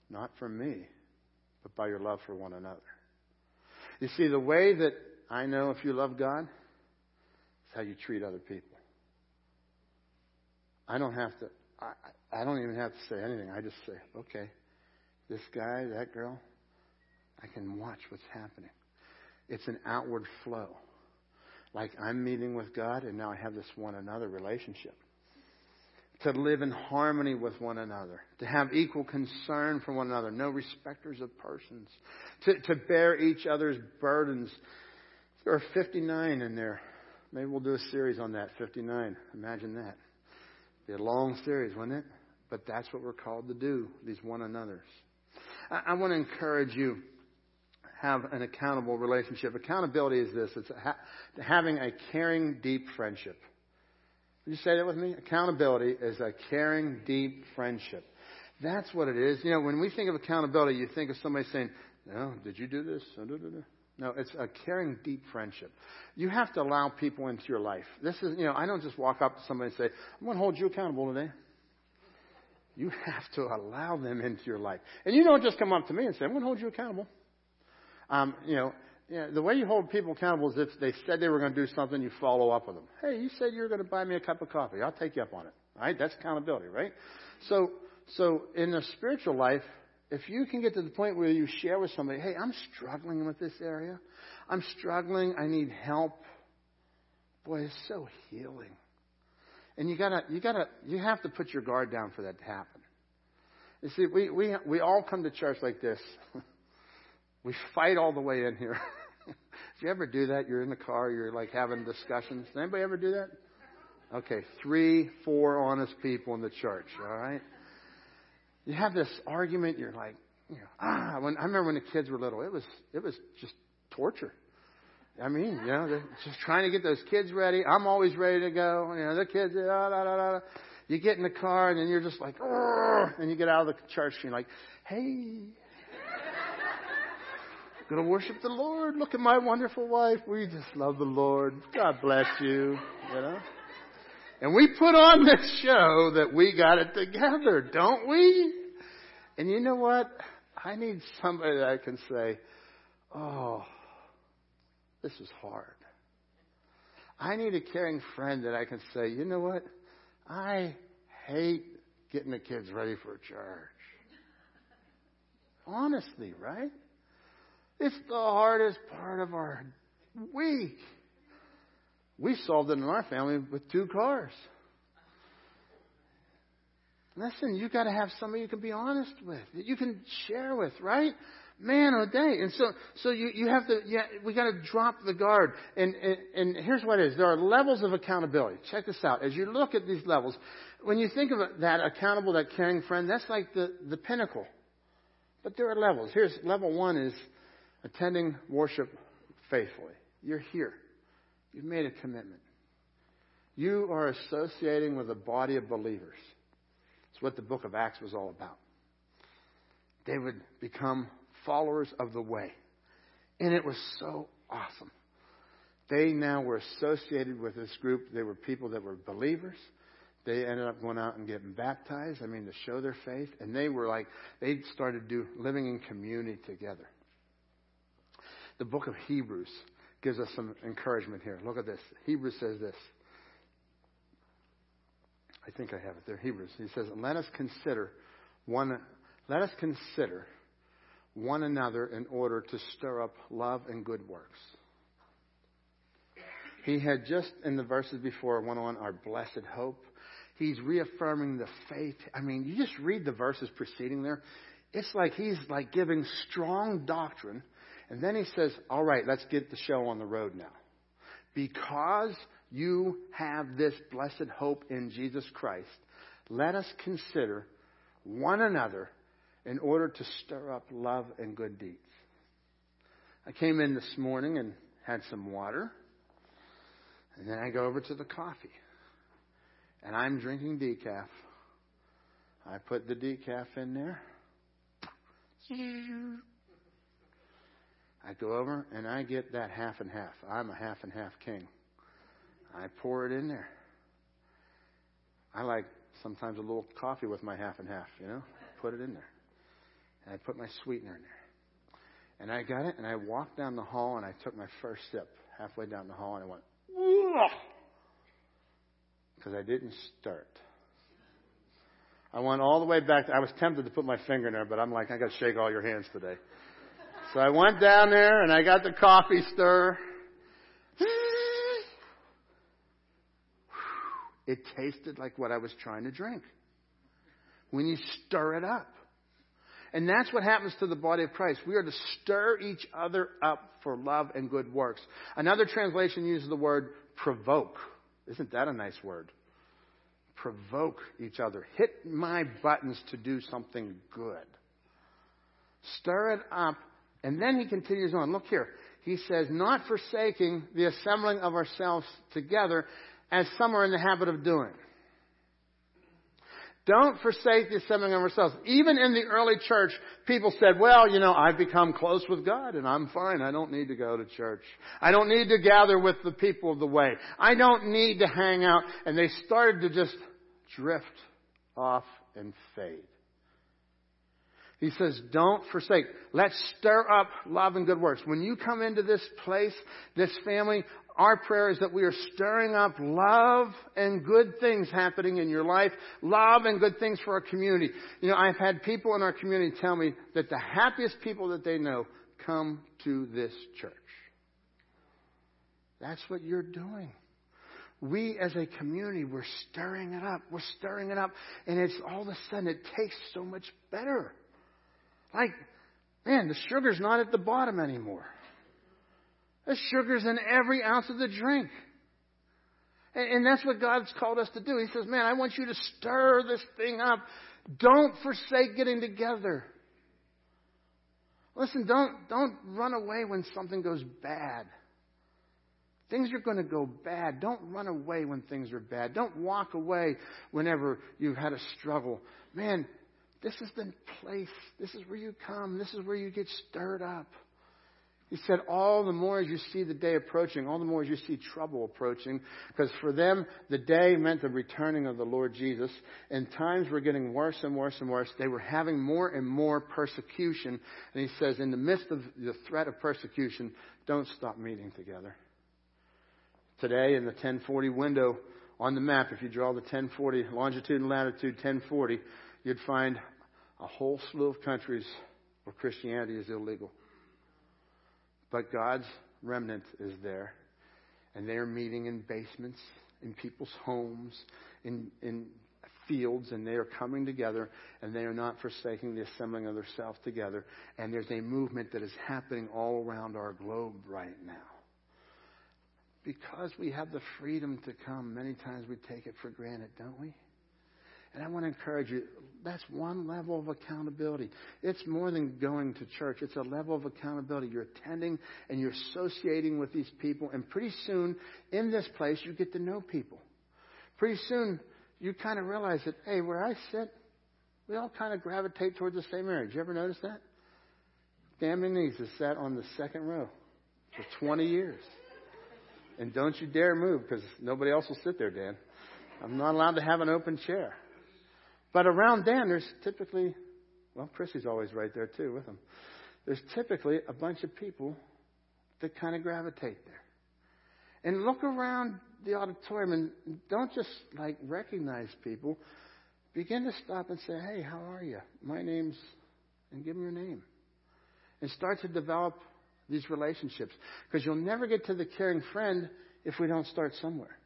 not for me, but by your love for one another. You see, the way that I know if you love God is how you treat other people. I don't have to, I, I don't even have to say anything. I just say, okay, this guy, that girl, I can watch what's happening. It's an outward flow. Like I'm meeting with God and now I have this one another relationship. To live in harmony with one another. To have equal concern for one another. No respecters of persons. To, to bear each other's burdens. There are 59 in there. Maybe we'll do a series on that. 59. Imagine that. Be a long series, wouldn't it? But that's what we're called to do, these one another's. I, I want to encourage you have an accountable relationship. Accountability is this. It's ha- having a caring, deep friendship. Would you say that with me? Accountability is a caring, deep friendship. That's what it is. You know, when we think of accountability, you think of somebody saying, no, did you do this? No, it's a caring, deep friendship. You have to allow people into your life. This is, you know, I don't just walk up to somebody and say, I'm going to hold you accountable today. You have to allow them into your life. And you don't just come up to me and say, I'm going to hold you accountable. Um, you know, know, the way you hold people accountable is if they said they were going to do something, you follow up with them. Hey, you said you were going to buy me a cup of coffee. I'll take you up on it. All right? That's accountability, right? So, so in the spiritual life, if you can get to the point where you share with somebody, hey, I'm struggling with this area. I'm struggling. I need help. Boy, it's so healing. And you gotta, you gotta, you have to put your guard down for that to happen. You see, we, we, we all come to church like this. we fight all the way in here. Did you ever do that? You're in the car, you're like having discussions. Did anybody ever do that? Okay, three, four honest people in the church, alright? You have this argument, you're like, you know, ah, when, I remember when the kids were little, it was, it was just torture. I mean, you know, just trying to get those kids ready. I'm always ready to go. You know, the kids, da, da, da, da. You get in the car and then you're just like, and you get out of the church and you're like, hey, gonna worship the Lord. Look at my wonderful wife. We just love the Lord. God bless you. You know. And we put on this show that we got it together, don't we? And you know what? I need somebody that I can say, oh, this is hard. I need a caring friend that I can say, you know what? I hate getting the kids ready for church. Honestly, right? It's the hardest part of our week. We solved it in our family with two cars. Listen, you got to have somebody you can be honest with, that you can share with, right? man oh day. And so, so you, you have to, yeah, we got to drop the guard. And, and, and here's what it is. There are levels of accountability. Check this out. As you look at these levels, when you think of that accountable, that caring friend, that's like the, the pinnacle. But there are levels. Here's level one is attending worship faithfully. You're here. You've made a commitment. You are associating with a body of believers. It's what the book of Acts was all about. They would become followers of the way. And it was so awesome. They now were associated with this group. They were people that were believers. They ended up going out and getting baptized, I mean, to show their faith. And they were like, they started do, living in community together. The book of Hebrews gives us some encouragement here. Look at this. Hebrews says this. I think I have it there. Hebrews. He says, "Let us consider one. Let us consider one another in order to stir up love and good works. He had just in the verses before went on our blessed hope. He's reaffirming the faith. I mean, you just read the verses preceding there. It's like he's like giving strong doctrine. And then he says, all right, let's get the show on the road now. Because you have this blessed hope in Jesus Christ, let us consider one another in order to stir up love and good deeds. I came in this morning and had some water, and then I go over to the coffee, and I'm drinking decaf. I put the decaf in there. Mm-hmm. I go over and I get that half and half. I'm a half and half king. I pour it in there. I like sometimes a little coffee with my half and half, you know? Put it in there. And I put my sweetener in there. And I got it, and I walked down the hall, and I took my first sip halfway down the hall, and I went, because I didn't start. I went all the way back. To, I was tempted to put my finger in there, but I'm like, I got to shake all your hands today. So I went down there, and I got the coffee stir. It tasted like what I was trying to drink. When you stir it up. And that's what happens to the body of Christ. We are to stir each other up for love and good works. Another translation uses the word provoke. Isn't that a nice word? Provoke each other. Hit my buttons to do something good. Stir it up. And then he continues on. Look here. He says, not forsaking the assembling of ourselves together as some are in the habit of doing. Don't forsake the assembling of ourselves. Even in the early church, people said, well, you know, I've become close with God and I'm fine. I don't need to go to church. I don't need to gather with the people of the way. I don't need to hang out. And they started to just drift off and fade. He says, don't forsake. Let's stir up love and good works. When you come into this place, this family, our prayer is that we are stirring up love and good things happening in your life, love and good things for our community. You know, I've had people in our community tell me that the happiest people that they know come to this church. That's what you're doing. We as a community, we're stirring it up. We're stirring it up. And it's all of a sudden, it tastes so much better. Like, man, the sugar's not at the bottom anymore. The sugars in every ounce of the drink. And, and that's what God's called us to do. He says, man, I want you to stir this thing up. Don't forsake getting together. Listen, don't, don't run away when something goes bad. Things are going to go bad. Don't run away when things are bad. Don't walk away whenever you've had a struggle. Man, this is the place. This is where you come. This is where you get stirred up. He said, all the more as you see the day approaching, all the more as you see trouble approaching, because for them, the day meant the returning of the Lord Jesus, and times were getting worse and worse and worse. They were having more and more persecution, and he says, in the midst of the threat of persecution, don't stop meeting together. Today, in the 1040 window on the map, if you draw the 1040, longitude and latitude 1040, you'd find a whole slew of countries where Christianity is illegal. But God's remnant is there. And they're meeting in basements, in people's homes, in, in fields, and they are coming together, and they are not forsaking the assembling of themselves together. And there's a movement that is happening all around our globe right now. Because we have the freedom to come, many times we take it for granted, don't we? And I want to encourage you, that's one level of accountability. It's more than going to church. It's a level of accountability. You're attending and you're associating with these people. And pretty soon, in this place, you get to know people. Pretty soon, you kind of realize that, hey, where I sit, we all kind of gravitate towards the same area. Did you ever notice that? Dan Menezes has sat on the second row for 20 years. And don't you dare move because nobody else will sit there, Dan. I'm not allowed to have an open chair. But around Dan, there's typically, well, Chrissy's always right there too with him. There's typically a bunch of people that kind of gravitate there. And look around the auditorium and don't just like recognize people. Begin to stop and say, hey, how are you? My name's, and give them your name. And start to develop these relationships. Because you'll never get to the caring friend if we don't start somewhere.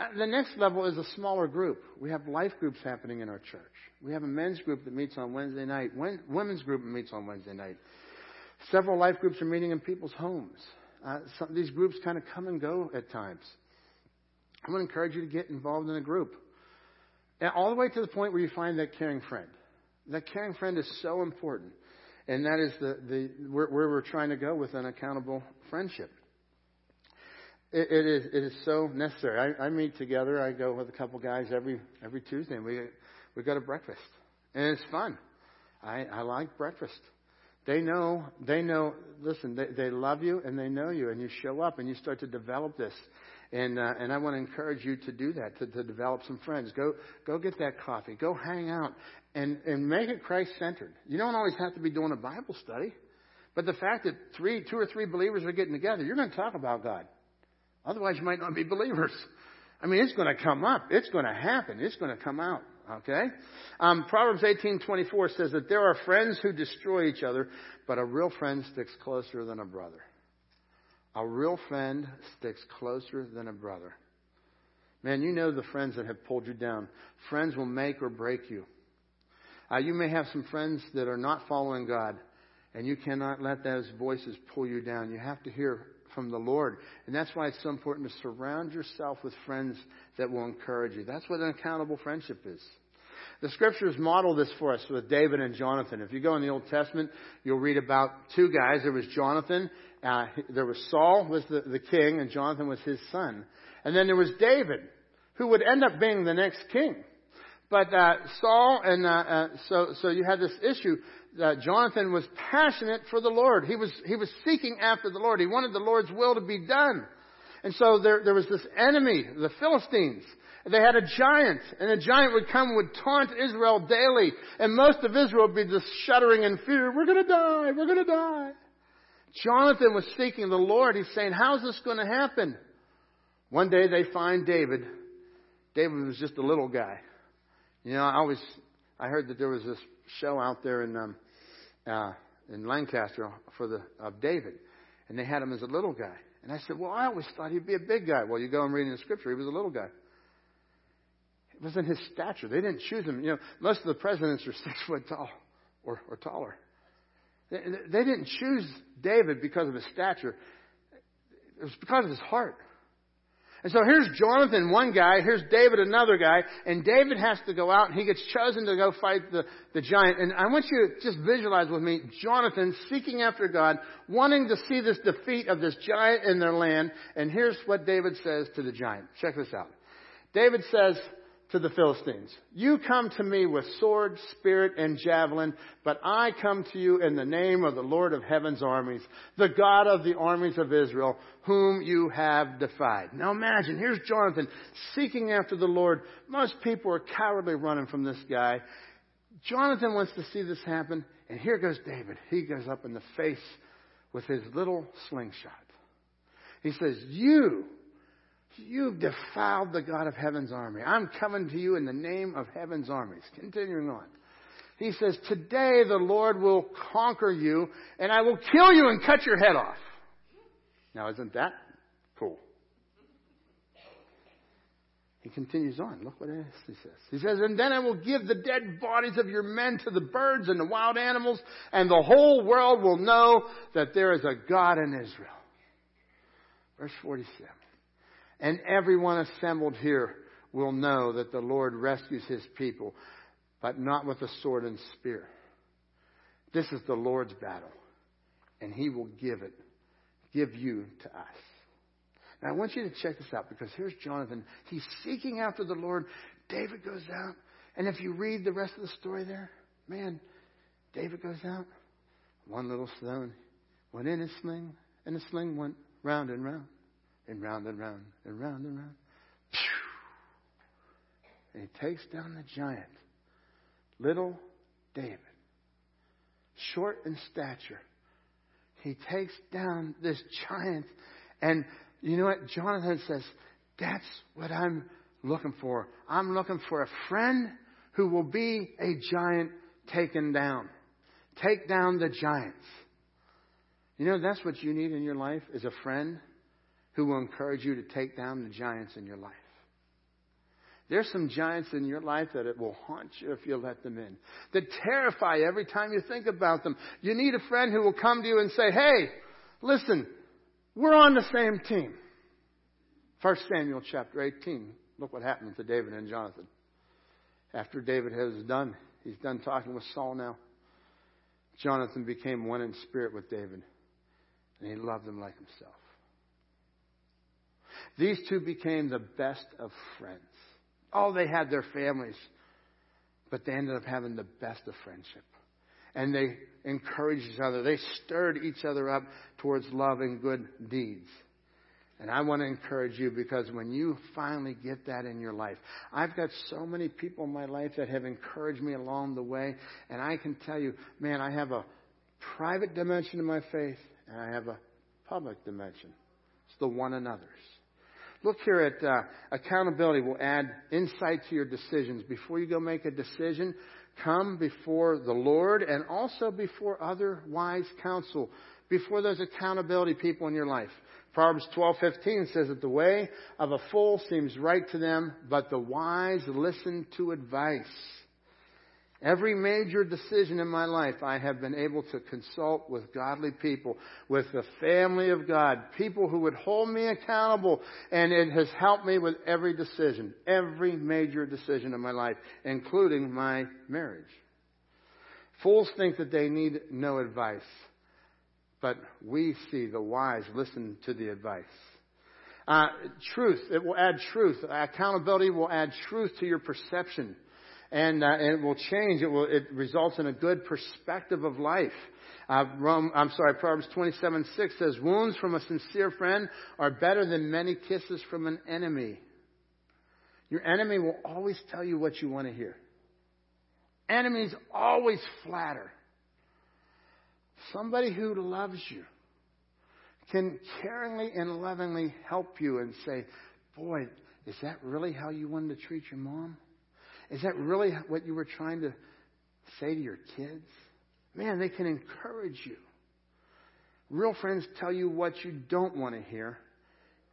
Uh, the next level is a smaller group. We have life groups happening in our church. We have a men's group that meets on Wednesday night, women's group meets on Wednesday night. Several life groups are meeting in people's homes. Uh, some, these groups kind of come and go at times. I want to encourage you to get involved in a group. And all the way to the point where you find that caring friend. That caring friend is so important. And that is the, the where, where we're trying to go with an accountable friendship. It, it is it is so necessary. I, I meet together. I go with a couple guys every every Tuesday, and we we go to breakfast, and it's fun. I I like breakfast. They know they know. Listen, they they love you and they know you, and you show up and you start to develop this. And uh, and I want to encourage you to do that to, to develop some friends. Go go get that coffee. Go hang out and and make it Christ centered. You don't always have to be doing a Bible study, but the fact that three two or three believers are getting together, you're going to talk about God. Otherwise, you might not be believers. I mean, it's going to come up. It's going to happen. It's going to come out. Okay? Um, Proverbs 18:24 says that there are friends who destroy each other, but a real friend sticks closer than a brother. A real friend sticks closer than a brother. Man, you know the friends that have pulled you down. Friends will make or break you. Uh, you may have some friends that are not following God, and you cannot let those voices pull you down. You have to hear from the Lord. And that's why it's so important to surround yourself with friends that will encourage you. That's what an accountable friendship is. The scriptures model this for us with David and Jonathan. If you go in the Old Testament, you'll read about two guys. There was Jonathan, uh, there was Saul was the, the king, and Jonathan was his son. And then there was David, who would end up being the next king. But uh, Saul and uh, uh, so so you had this issue that Jonathan was passionate for the Lord. He was, he was seeking after the Lord. He wanted the Lord's will to be done. And so there, there was this enemy, the Philistines. They had a giant, and the giant would come and would taunt Israel daily, and most of Israel would be just shuddering in fear. We're gonna die, we're gonna die. Jonathan was seeking the Lord. He's saying, how's this gonna happen? One day they find David. David was just a little guy. You know, I always, I heard that there was this show out there in um, uh, in Lancaster for the of David, and they had him as a little guy. And I said, well, I always thought he'd be a big guy. Well, you go and read in the scripture, he was a little guy. It wasn't his stature. They didn't choose him. You know, most of the presidents are six foot tall or, or taller. They, they didn't choose David because of his stature. It was because of his heart. And so here's Jonathan, one guy, here's David, another guy, and David has to go out and he gets chosen to go fight the, the giant. And I want you to just visualize with me Jonathan seeking after God, wanting to see this defeat of this giant in their land. And here's what David says to the giant. Check this out. David says, to the Philistines. You come to me with sword, spirit, and javelin, but I come to you in the name of the Lord of heaven's armies, the God of the armies of Israel, whom you have defied. Now imagine, here's Jonathan seeking after the Lord. Most people are cowardly running from this guy. Jonathan wants to see this happen, and here goes David. He goes up in the face with his little slingshot. He says, You You've defiled the God of heaven's army. I'm coming to you in the name of heaven's armies. Continuing on. He says, Today the Lord will conquer you, and I will kill you and cut your head off. Now, isn't that cool? He continues on. Look what else he says. He says, And then I will give the dead bodies of your men to the birds and the wild animals, and the whole world will know that there is a God in Israel. Verse 47. And everyone assembled here will know that the Lord rescues his people, but not with a sword and spear. This is the Lord's battle, and he will give it, give you to us. Now I want you to check this out because here's Jonathan. He's seeking after the Lord. David goes out, and if you read the rest of the story there, man, David goes out. One little stone went in his sling, and the sling went round and round and round and round and round and round. And he takes down the giant, little David, short in stature. He takes down this giant, and you know what? Jonathan says, That's what I'm looking for. I'm looking for a friend who will be a giant taken down. Take down the giants. You know, that's what you need in your life is a friend who will encourage you to take down the giants in your life. There's some giants in your life that it will haunt you if you let them in. That terrify you every time you think about them. You need a friend who will come to you and say, hey, listen, we're on the same team. 1 Samuel chapter 18. Look what happened to David and Jonathan. After David has done, he's done talking with Saul now. Jonathan became one in spirit with David, and he loved him like himself. These two became the best of friends. Oh, they had their families, but they ended up having the best of friendship. And they encouraged each other. They stirred each other up towards love and good deeds. And I want to encourage you because when you finally get that in your life, I've got so many people in my life that have encouraged me along the way. And I can tell you, man, I have a private dimension to my faith and I have a public dimension. It's the one another's. Look here at uh, accountability will add insight to your decisions. Before you go make a decision, come before the Lord and also before other wise counsel, before those accountability people in your life. Proverbs 12:15 says that the way of a fool seems right to them, but the wise listen to advice. Every major decision in my life, I have been able to consult with godly people, with the family of God, people who would hold me accountable, and it has helped me with every decision, every major decision in my life, including my marriage. Fools think that they need no advice, but we see the wise listen to the advice. Uh, truth, it will add truth. Accountability will add truth to your perception and, uh, and it will change. It will, it results in a good perspective of life. Uh, Rome, I'm sorry, Proverbs 27, 6 says, wounds from a sincere friend are better than many kisses from an enemy. Your enemy will always tell you what you want to hear. Enemies always flatter. Somebody who loves you can caringly and lovingly help you and say, boy, is that really how you wanted to treat your mom? Is that really what you were trying to say to your kids? Man, they can encourage you. Real friends tell you what you don't want to hear.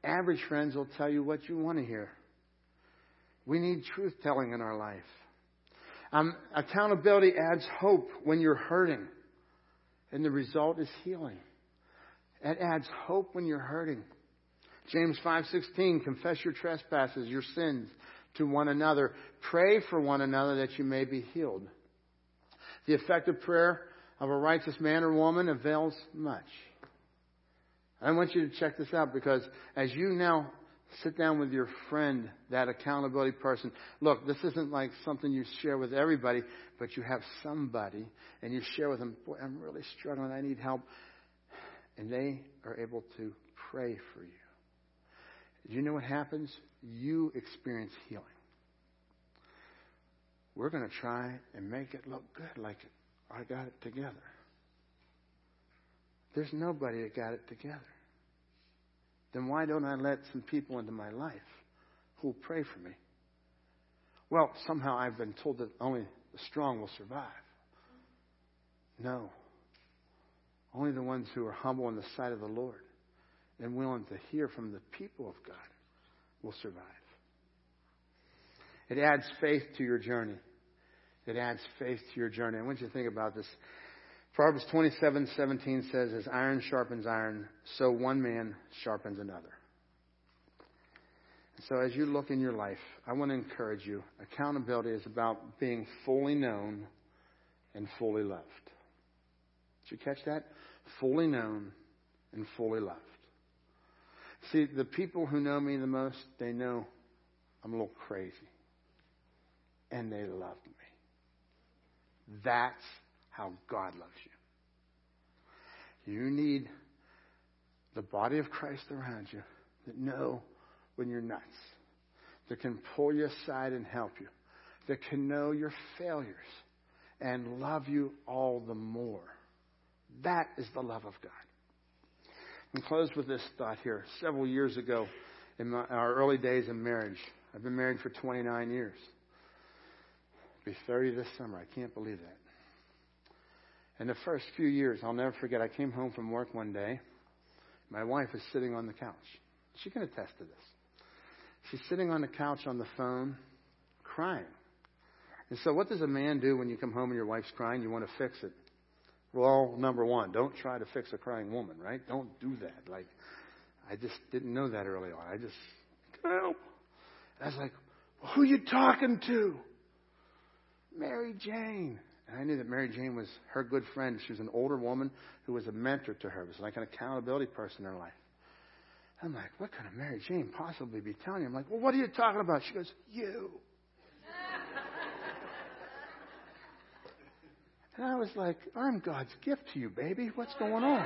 Average friends will tell you what you want to hear. We need truth telling in our life. Um, accountability adds hope when you're hurting, and the result is healing. It adds hope when you're hurting. James 5:16 confess your trespasses, your sins to one another. Pray for one another that you may be healed. The effective prayer of a righteous man or woman avails much. I want you to check this out because as you now sit down with your friend, that accountability person, look, this isn't like something you share with everybody, but you have somebody and you share with them, boy, I'm really struggling, I need help. And they are able to pray for you. You know what happens? You experience healing. We're going to try and make it look good like I got it together. There's nobody that got it together. Then why don't I let some people into my life who will pray for me? Well, somehow I've been told that only the strong will survive. No. Only the ones who are humble in the sight of the Lord and willing to hear from the people of God will survive. It adds faith to your journey. It adds faith to your journey. I want you to think about this. Proverbs 27, 17 says, As iron sharpens iron, so one man sharpens another. So as you look in your life, I want to encourage you. Accountability is about being fully known and fully loved. Did you catch that? Fully known and fully loved. See, the people who know me the most, they know I'm a little crazy. And they love me. That's how God loves you. You need the body of Christ around you that know when you're nuts, that can pull you aside and help you, that can know your failures and love you all the more. That is the love of God. And close with this thought here. Several years ago, in my, our early days of marriage, I've been married for 29 years. I'll be 30 this summer. I can't believe that. In the first few years, I'll never forget, I came home from work one day. My wife is sitting on the couch. She can attest to this. She's sitting on the couch on the phone, crying. And so, what does a man do when you come home and your wife's crying? You want to fix it. Well, number one, don't try to fix a crying woman, right? Don't do that. Like, I just didn't know that early on. I just, help. And I was like, well, who you talking to? Mary Jane. And I knew that Mary Jane was her good friend. She was an older woman who was a mentor to her. It was like an accountability person in her life. I'm like, what could a Mary Jane possibly be telling you? I'm like, well, what are you talking about? She goes, you. And I was like, I'm God's gift to you, baby. What's going on?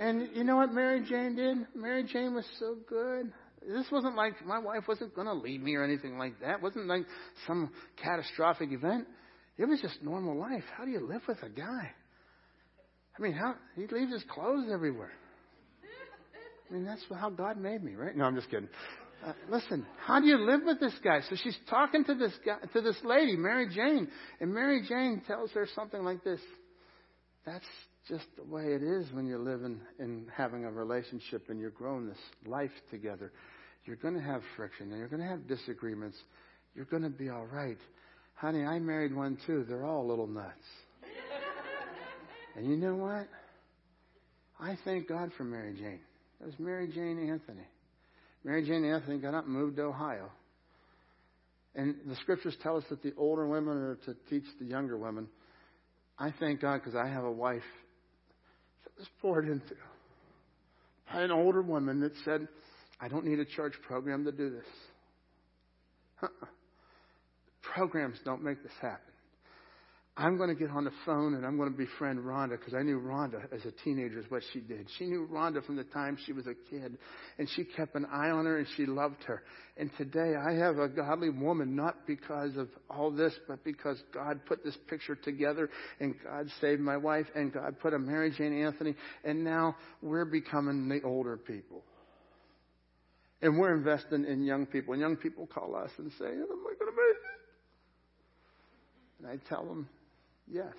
and you know what Mary Jane did? Mary Jane was so good. This wasn't like my wife wasn't going to leave me or anything like that. It wasn't like some catastrophic event. It was just normal life. How do you live with a guy? I mean, how he leaves his clothes everywhere. I mean, that's how God made me, right? No, I'm just kidding. Uh, listen, how do you live with this guy? So she's talking to this guy, to this lady, Mary Jane, and Mary Jane tells her something like this: "That's just the way it is when you're living and having a relationship and you're growing this life together. You're going to have friction and you're going to have disagreements. You're going to be all right, honey. I married one too. They're all little nuts." And you know what? I thank God for Mary Jane. That was Mary Jane Anthony. Mary Jane Anthony got up and moved to Ohio. And the scriptures tell us that the older women are to teach the younger women. I thank God because I have a wife that was poured into by an older woman that said, I don't need a church program to do this. Programs don't make this happen. I'm going to get on the phone and I'm going to befriend Rhonda because I knew Rhonda as a teenager is what she did. She knew Rhonda from the time she was a kid and she kept an eye on her and she loved her. And today I have a godly woman not because of all this, but because God put this picture together and God saved my wife and God put a Mary Jane Anthony and now we're becoming the older people. And we're investing in young people. And young people call us and say, Am I going to make it? And I tell them, Yes.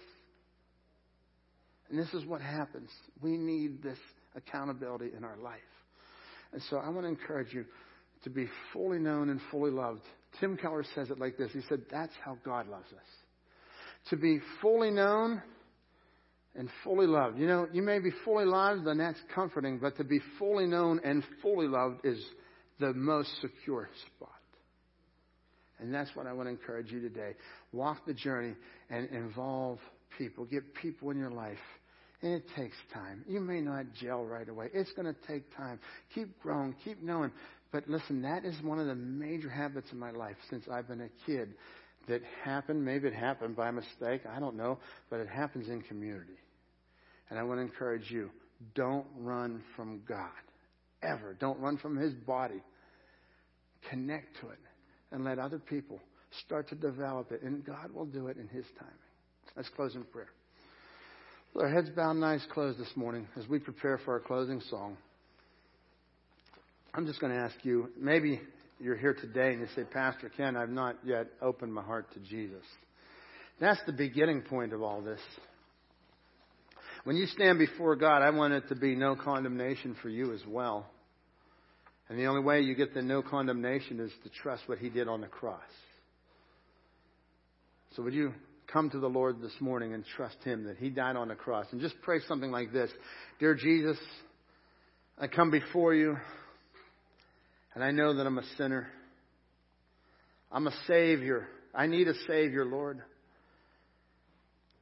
And this is what happens. We need this accountability in our life. And so I want to encourage you to be fully known and fully loved. Tim Keller says it like this He said, That's how God loves us. To be fully known and fully loved. You know, you may be fully loved, and that's comforting, but to be fully known and fully loved is the most secure spot. And that's what I want to encourage you today. Walk the journey and involve people. Get people in your life. And it takes time. You may not gel right away. It's going to take time. Keep growing. Keep knowing. But listen, that is one of the major habits in my life since I've been a kid that happened. Maybe it happened by mistake. I don't know. But it happens in community. And I want to encourage you don't run from God. Ever. Don't run from His body. Connect to it and let other people start to develop it, and God will do it in His timing. Let's close in prayer. With our heads bowed and eyes closed this morning as we prepare for our closing song. I'm just going to ask you maybe you're here today and you say, Pastor Ken, I've not yet opened my heart to Jesus. That's the beginning point of all this. When you stand before God, I want it to be no condemnation for you as well. And the only way you get the no condemnation is to trust what He did on the cross. So would you come to the Lord this morning and trust Him that He died on the cross? And just pray something like this Dear Jesus, I come before you, and I know that I'm a sinner. I'm a Savior. I need a Savior, Lord.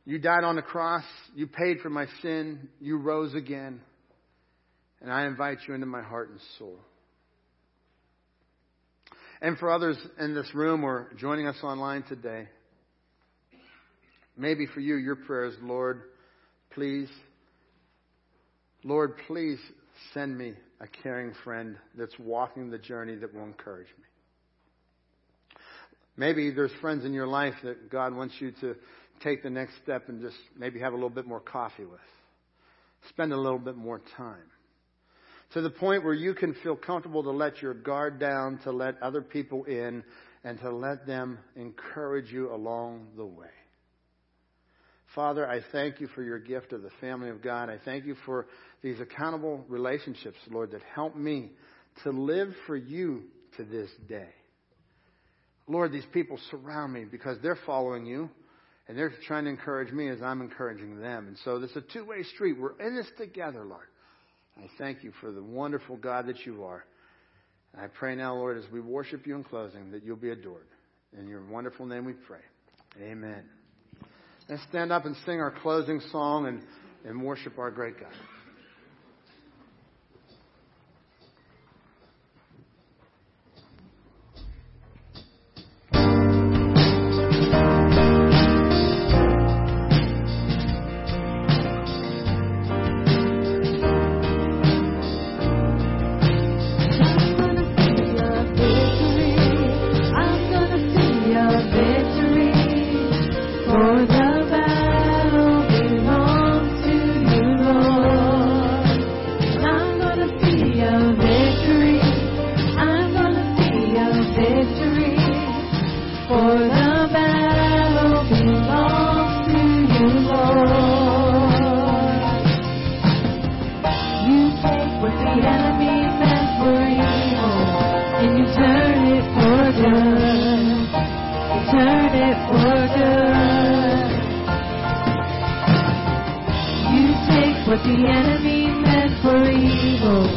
You died on the cross. You paid for my sin. You rose again. And I invite you into my heart and soul. And for others in this room or joining us online today, maybe for you, your prayer is, Lord, please, Lord, please send me a caring friend that's walking the journey that will encourage me. Maybe there's friends in your life that God wants you to take the next step and just maybe have a little bit more coffee with. Spend a little bit more time to the point where you can feel comfortable to let your guard down, to let other people in, and to let them encourage you along the way. Father, I thank you for your gift of the family of God. I thank you for these accountable relationships, Lord, that help me to live for you to this day. Lord, these people surround me because they're following you and they're trying to encourage me as I'm encouraging them. And so this is a two way street. We're in this together, Lord. I thank you for the wonderful God that you are. And I pray now, Lord, as we worship you in closing, that you'll be adored. In your wonderful name we pray. Amen. Let's stand up and sing our closing song and, and worship our great God. the enemy meant for evil,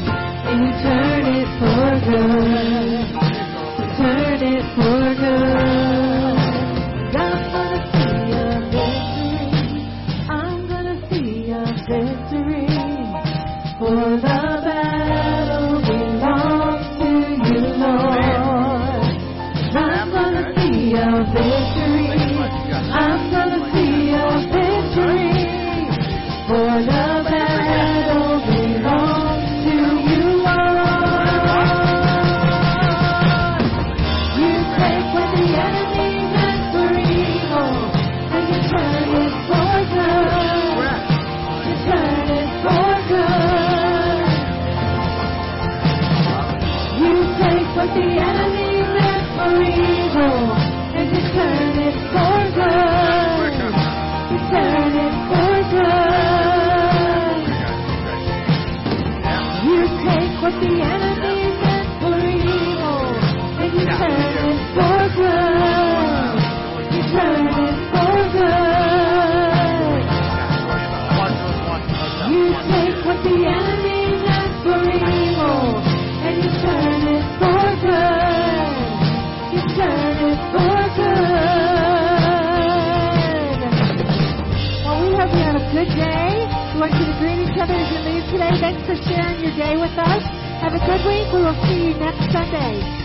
turn it for good. Turn it for good. All you next earth.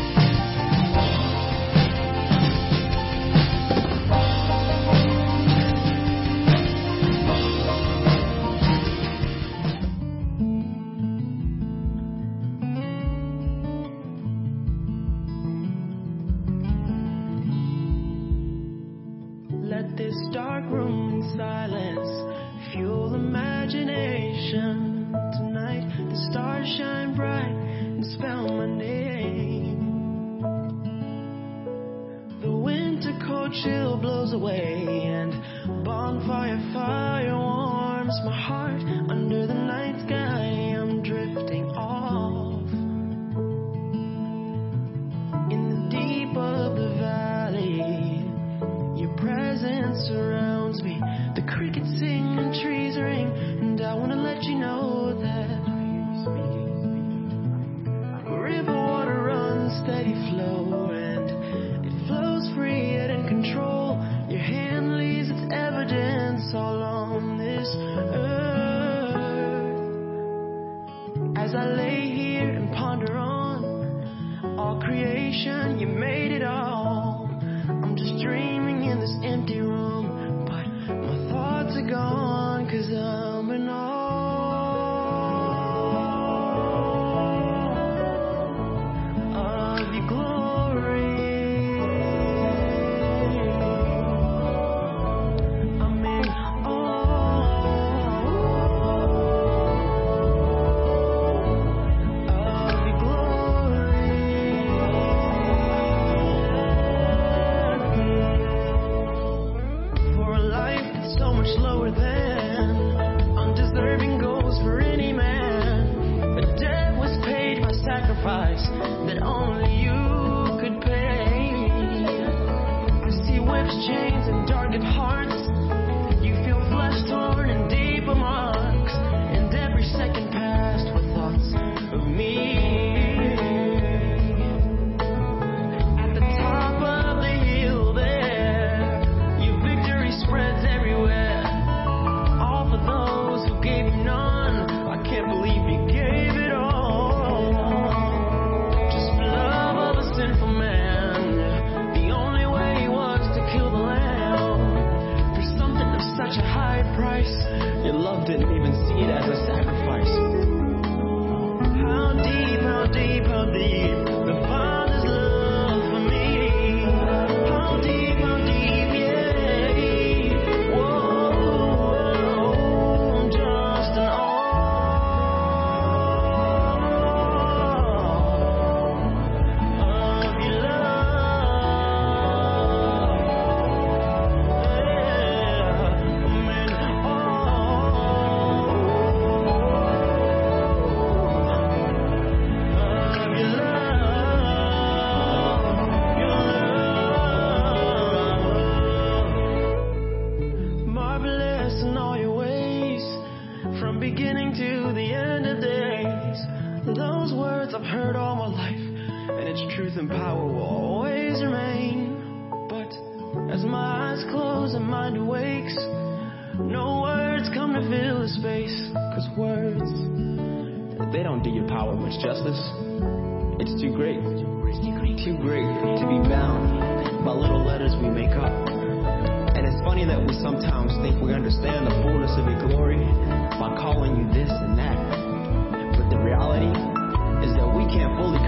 and power will always remain. But as my eyes close and mind awakes, no words come to fill the space. Cause words, they don't do your power much justice. It's too great, too great to be bound by little letters we make up. And it's funny that we sometimes think we understand the fullness of your glory by calling you this and that. But the reality is that we can't fully